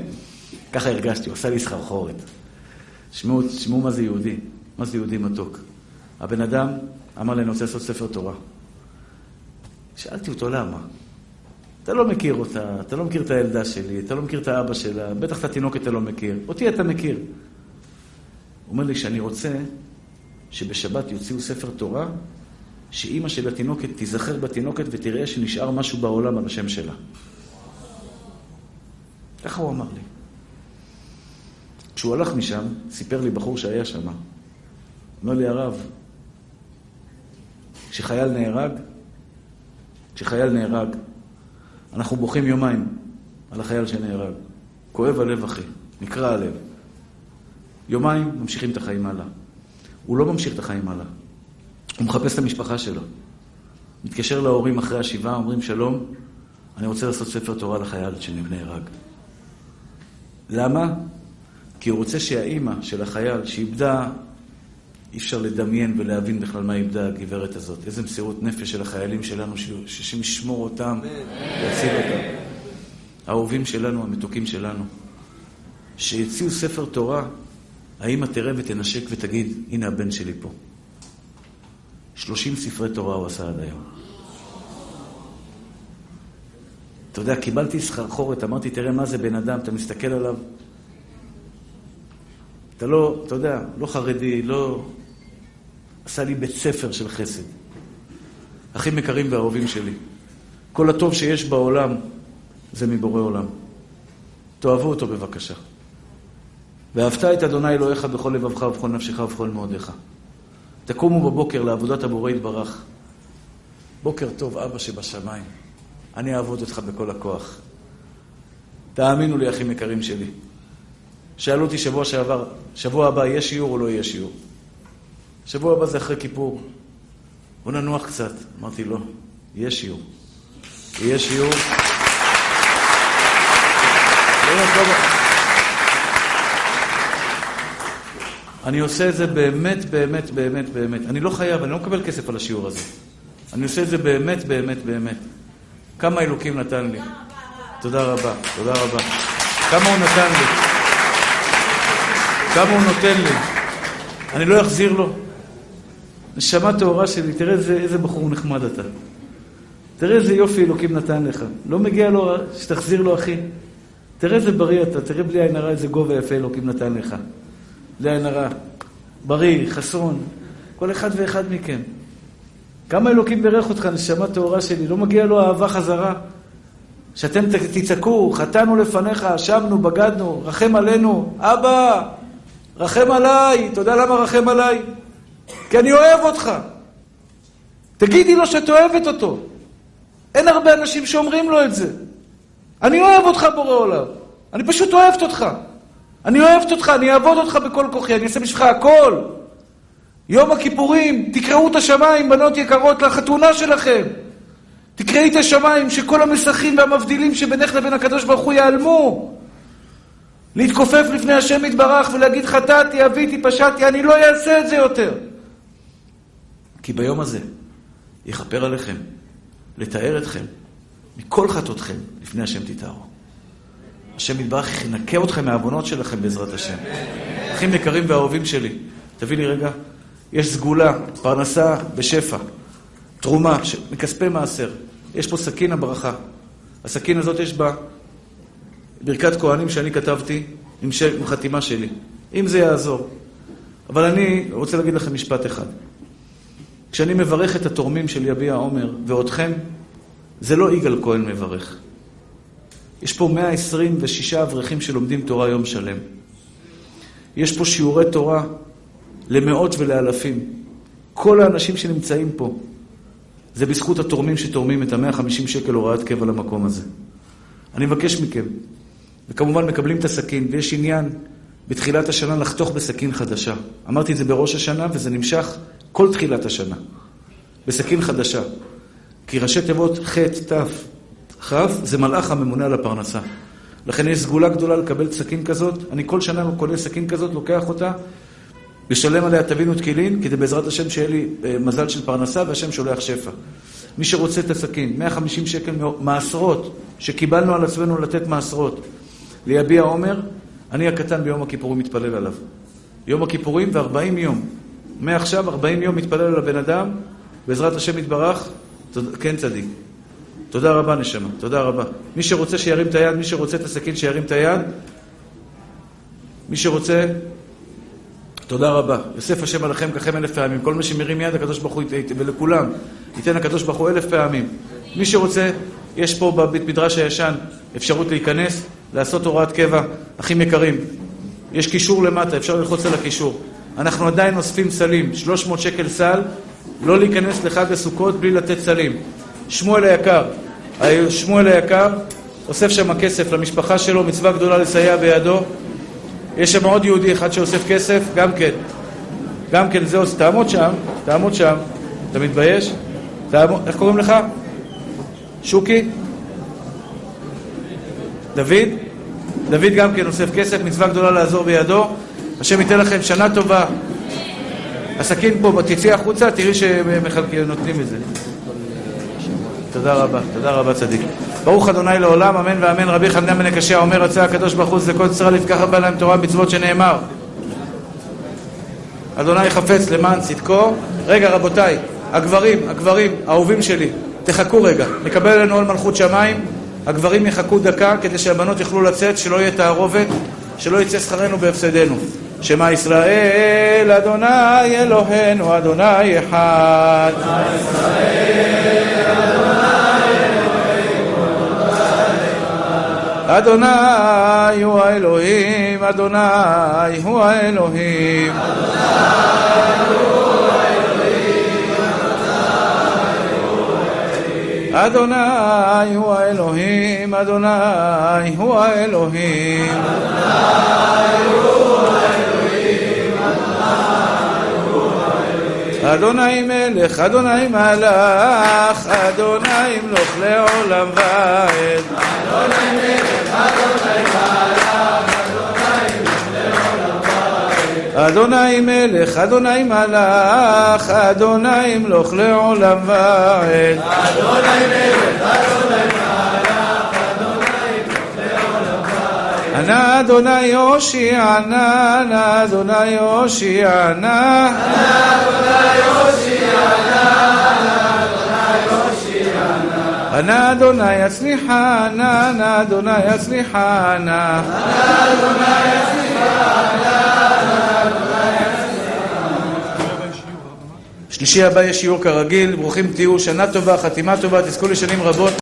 ככה הרגשתי, הוא עשה לי סחרחורת. תשמעו מה זה יהודי, מה זה יהודי מתוק. הבן אדם אמר לי, אני רוצה לעשות ספר תורה. שאלתי אותו למה. אתה לא מכיר אותה, אתה לא מכיר את הילדה שלי, אתה לא מכיר את האבא שלה, בטח את התינוקת אתה לא מכיר. אותי אתה מכיר. הוא אומר לי שאני רוצה שבשבת יוציאו ספר תורה, שאימא של התינוקת תיזכר בתינוקת ותראה שנשאר משהו בעולם על השם שלה. ככה הוא אמר לי. כשהוא הלך משם, סיפר לי בחור שהיה שם, אומר לי הרב, כשחייל נהרג, כשחייל נהרג, אנחנו בוכים יומיים על החייל שנהרג. כואב הלב, אחי, נקרע הלב. יומיים ממשיכים את החיים הלאה. הוא לא ממשיך את החיים הלאה. הוא מחפש את המשפחה שלו. מתקשר להורים אחרי השבעה, אומרים שלום, אני רוצה לעשות ספר תורה לחייל שנהרג. למה? כי הוא רוצה שהאימא של החייל שאיבדה, אי אפשר לדמיין ולהבין בכלל מה איבדה הגברת הזאת. איזה מסירות נפש של החיילים שלנו, שהשם ישמור אותם ויציל אותם. האהובים שלנו, המתוקים שלנו. שיציעו ספר תורה, האמא תראה ותנשק ותגיד, הנה הבן שלי פה. שלושים ספרי תורה הוא עשה עד היום. אתה יודע, קיבלתי סחרחורת, אמרתי, תראה מה זה בן אדם, אתה מסתכל עליו, אתה לא, אתה יודע, לא חרדי, לא... עשה לי בית ספר של חסד. אחים יקרים ואהובים שלי. כל הטוב שיש בעולם זה מבורא עולם. תאהבו אותו בבקשה. ואהבת את אדוני אלוהיך בכל לבבך ובכל נפשך ובכל מאודיך. תקומו בבוקר לעבודת הבורא יתברך. בוקר טוב, אבא שבשמיים. אני אעבוד אותך בכל הכוח. תאמינו לי, אחים יקרים שלי. שאלו אותי שבוע שעבר, שבוע הבא יהיה שיעור או לא יהיה שיעור? שבוע הבא זה אחרי כיפור. בוא ננוח קצת. אמרתי, לא, יהיה שיעור. יהיה שיעור. אני עושה את זה באמת, באמת, באמת, באמת. אני לא חייב, אני לא מקבל כסף על השיעור הזה. אני עושה את זה באמת, באמת, באמת. כמה אלוקים נתן לי. תודה רבה, תודה רבה. כמה הוא נתן לי. כמה הוא נותן לי. אני לא אחזיר לו. נשמה טהורה שלי, תראה איזה, איזה בחור נחמד אתה. תראה איזה יופי אלוקים נתן לך. לא מגיע לו שתחזיר לו, אחי. תראה איזה בריא אתה, תראה בלי עין הרע איזה גובה יפה אלוקים נתן לך. בלי עין הרע. בריא, חסון. כל אחד ואחד מכם. כמה אלוקים בירך אותך, נשמה טהורה שלי, לא מגיע לו אהבה חזרה. שאתם תצעקו, חטאנו לפניך, אשמנו, בגדנו, רחם עלינו. אבא, רחם עליי. אתה יודע למה רחם עליי? כי אני אוהב אותך. תגידי לו שאת אוהבת אותו. אין הרבה אנשים שאומרים לו את זה. אני אוהב אותך, בורא עולם. אני פשוט אוהבת אותך. אני אוהבת אותך, אני אעבוד אותך בכל כוחי, אני אעשה בשבילך הכל. יום הכיפורים, תקראו את השמיים, בנות יקרות, לחתונה שלכם. תקראי את השמיים, שכל המסכים והמבדילים שבינך לבין הקדוש ברוך הוא ייעלמו. להתכופף לפני השם יתברך ולהגיד חטאתי, אביתי, פשעתי, אני לא אעשה את זה יותר. כי ביום הזה יכפר עליכם, לתאר אתכם, מכל חטאותכם, לפני השם תתארו. השם יתברך ינקה אתכם מהעוונות שלכם בעזרת השם. אחים יקרים ואהובים שלי, תביא לי רגע. יש סגולה, פרנסה בשפע, תרומה מכספי מעשר. יש פה סכין הברכה. הסכין הזאת יש בה ברכת כהנים שאני כתבתי עם, ש... עם חתימה שלי. אם זה יעזור. אבל אני רוצה להגיד לכם משפט אחד. כשאני מברך את התורמים של יביע עומר ואותכם, זה לא יגאל כהן מברך. יש פה 126 אברכים שלומדים תורה יום שלם. יש פה שיעורי תורה למאות ולאלפים. כל האנשים שנמצאים פה, זה בזכות התורמים שתורמים את ה-150 שקל הוראת קבע למקום הזה. אני מבקש מכם, וכמובן מקבלים את הסכין, ויש עניין בתחילת השנה לחתוך בסכין חדשה. אמרתי את זה בראש השנה, וזה נמשך כל תחילת השנה. בסכין חדשה. כי ראשי תיבות ח', ת', כ', זה מלאך הממונה על הפרנסה. לכן יש סגולה גדולה לקבל סכין כזאת. אני כל שנה קונה סכין כזאת, לוקח אותה, לשלם עליה טבין ותקילין, כדי בעזרת השם שיהיה לי אה, מזל של פרנסה, והשם שולח שפע. מי שרוצה את הסכין, 150 שקל מעשרות, שקיבלנו על עצמנו לתת מעשרות, ליביע עומר, אני הקטן ביום הכיפורים מתפלל עליו. יום הכיפורים ו-40 יום. מעכשיו 40 יום מתפלל על הבן אדם, בעזרת השם יתברך, כן צדיק. תודה רבה נשמה, תודה רבה. מי שרוצה שירים את היד, מי שרוצה את הסכין שירים את היד. מי שרוצה, תודה רבה. יוסף השם עליכם ככם אלף פעמים. כל מי שמרים יד, הקדוש ברוך הוא, ולכולם, ייתן הקדוש ברוך הוא אלף פעמים. מי שרוצה, יש פה בבית מדרש הישן אפשרות להיכנס, לעשות הוראת קבע. אחים יקרים, יש קישור למטה, אפשר ללחוץ על הקישור. אנחנו עדיין אוספים סלים, 300 שקל סל, לא להיכנס לחג הסוכות בלי לתת סלים. שמואל היקר, שמואל היקר אוסף שם כסף למשפחה שלו, מצווה גדולה לסייע בידו. יש שם עוד יהודי אחד שאוסף כסף, גם כן. גם כן, זהו, תעמוד שם, תעמוד שם. אתה מתבייש? תעמוד, איך קוראים לך? שוקי? דוד? דוד גם כן אוסף כסף, מצווה גדולה לעזור בידו. השם ייתן לכם שנה טובה. הסכין פה, תצאי החוצה, תראי שנותנים את זה. תודה רבה, תודה רבה צדיק. ברוך אדוני לעולם, אמן ואמן. רבי חנן בן הקשיא אומר, רצה הקדוש ברוך הוא צדקות ישראל יפקח בה להם תורה ומצוות שנאמר. אדוני חפץ למען צדקו. רגע רבותיי, הגברים, הגברים, אהובים שלי, תחכו רגע, נקבל עלינו עול מלכות שמיים. הגברים יחכו דקה כדי שהבנות יוכלו לצאת, שלא יהיה תערובת, שלא יצא שכרנו בהפסדנו. שמע ישראל, אדוני אלוהינו, אדוני אחד. שמע ישראל, אדוני הוא האלוהים, אדוני הוא האלוהים. אדוני הוא האלוהים, אדוני הוא האלוהים. אדוני מלך, אדוני מלך, אדוני מלוך לעולם ועד. אדוני מלך, אדוני מלך, אדוני מלוך לעולם ועד. ענה אדוני הושיענה, ענה אדוני הושיענה. ענה אדוני יצליחנה, ענה אדוני יצליחנה. שלישי הבא יש שיעור כרגיל, ברוכים תהיו, שנה טובה, חתימה טובה, תזכו לשנים רבות.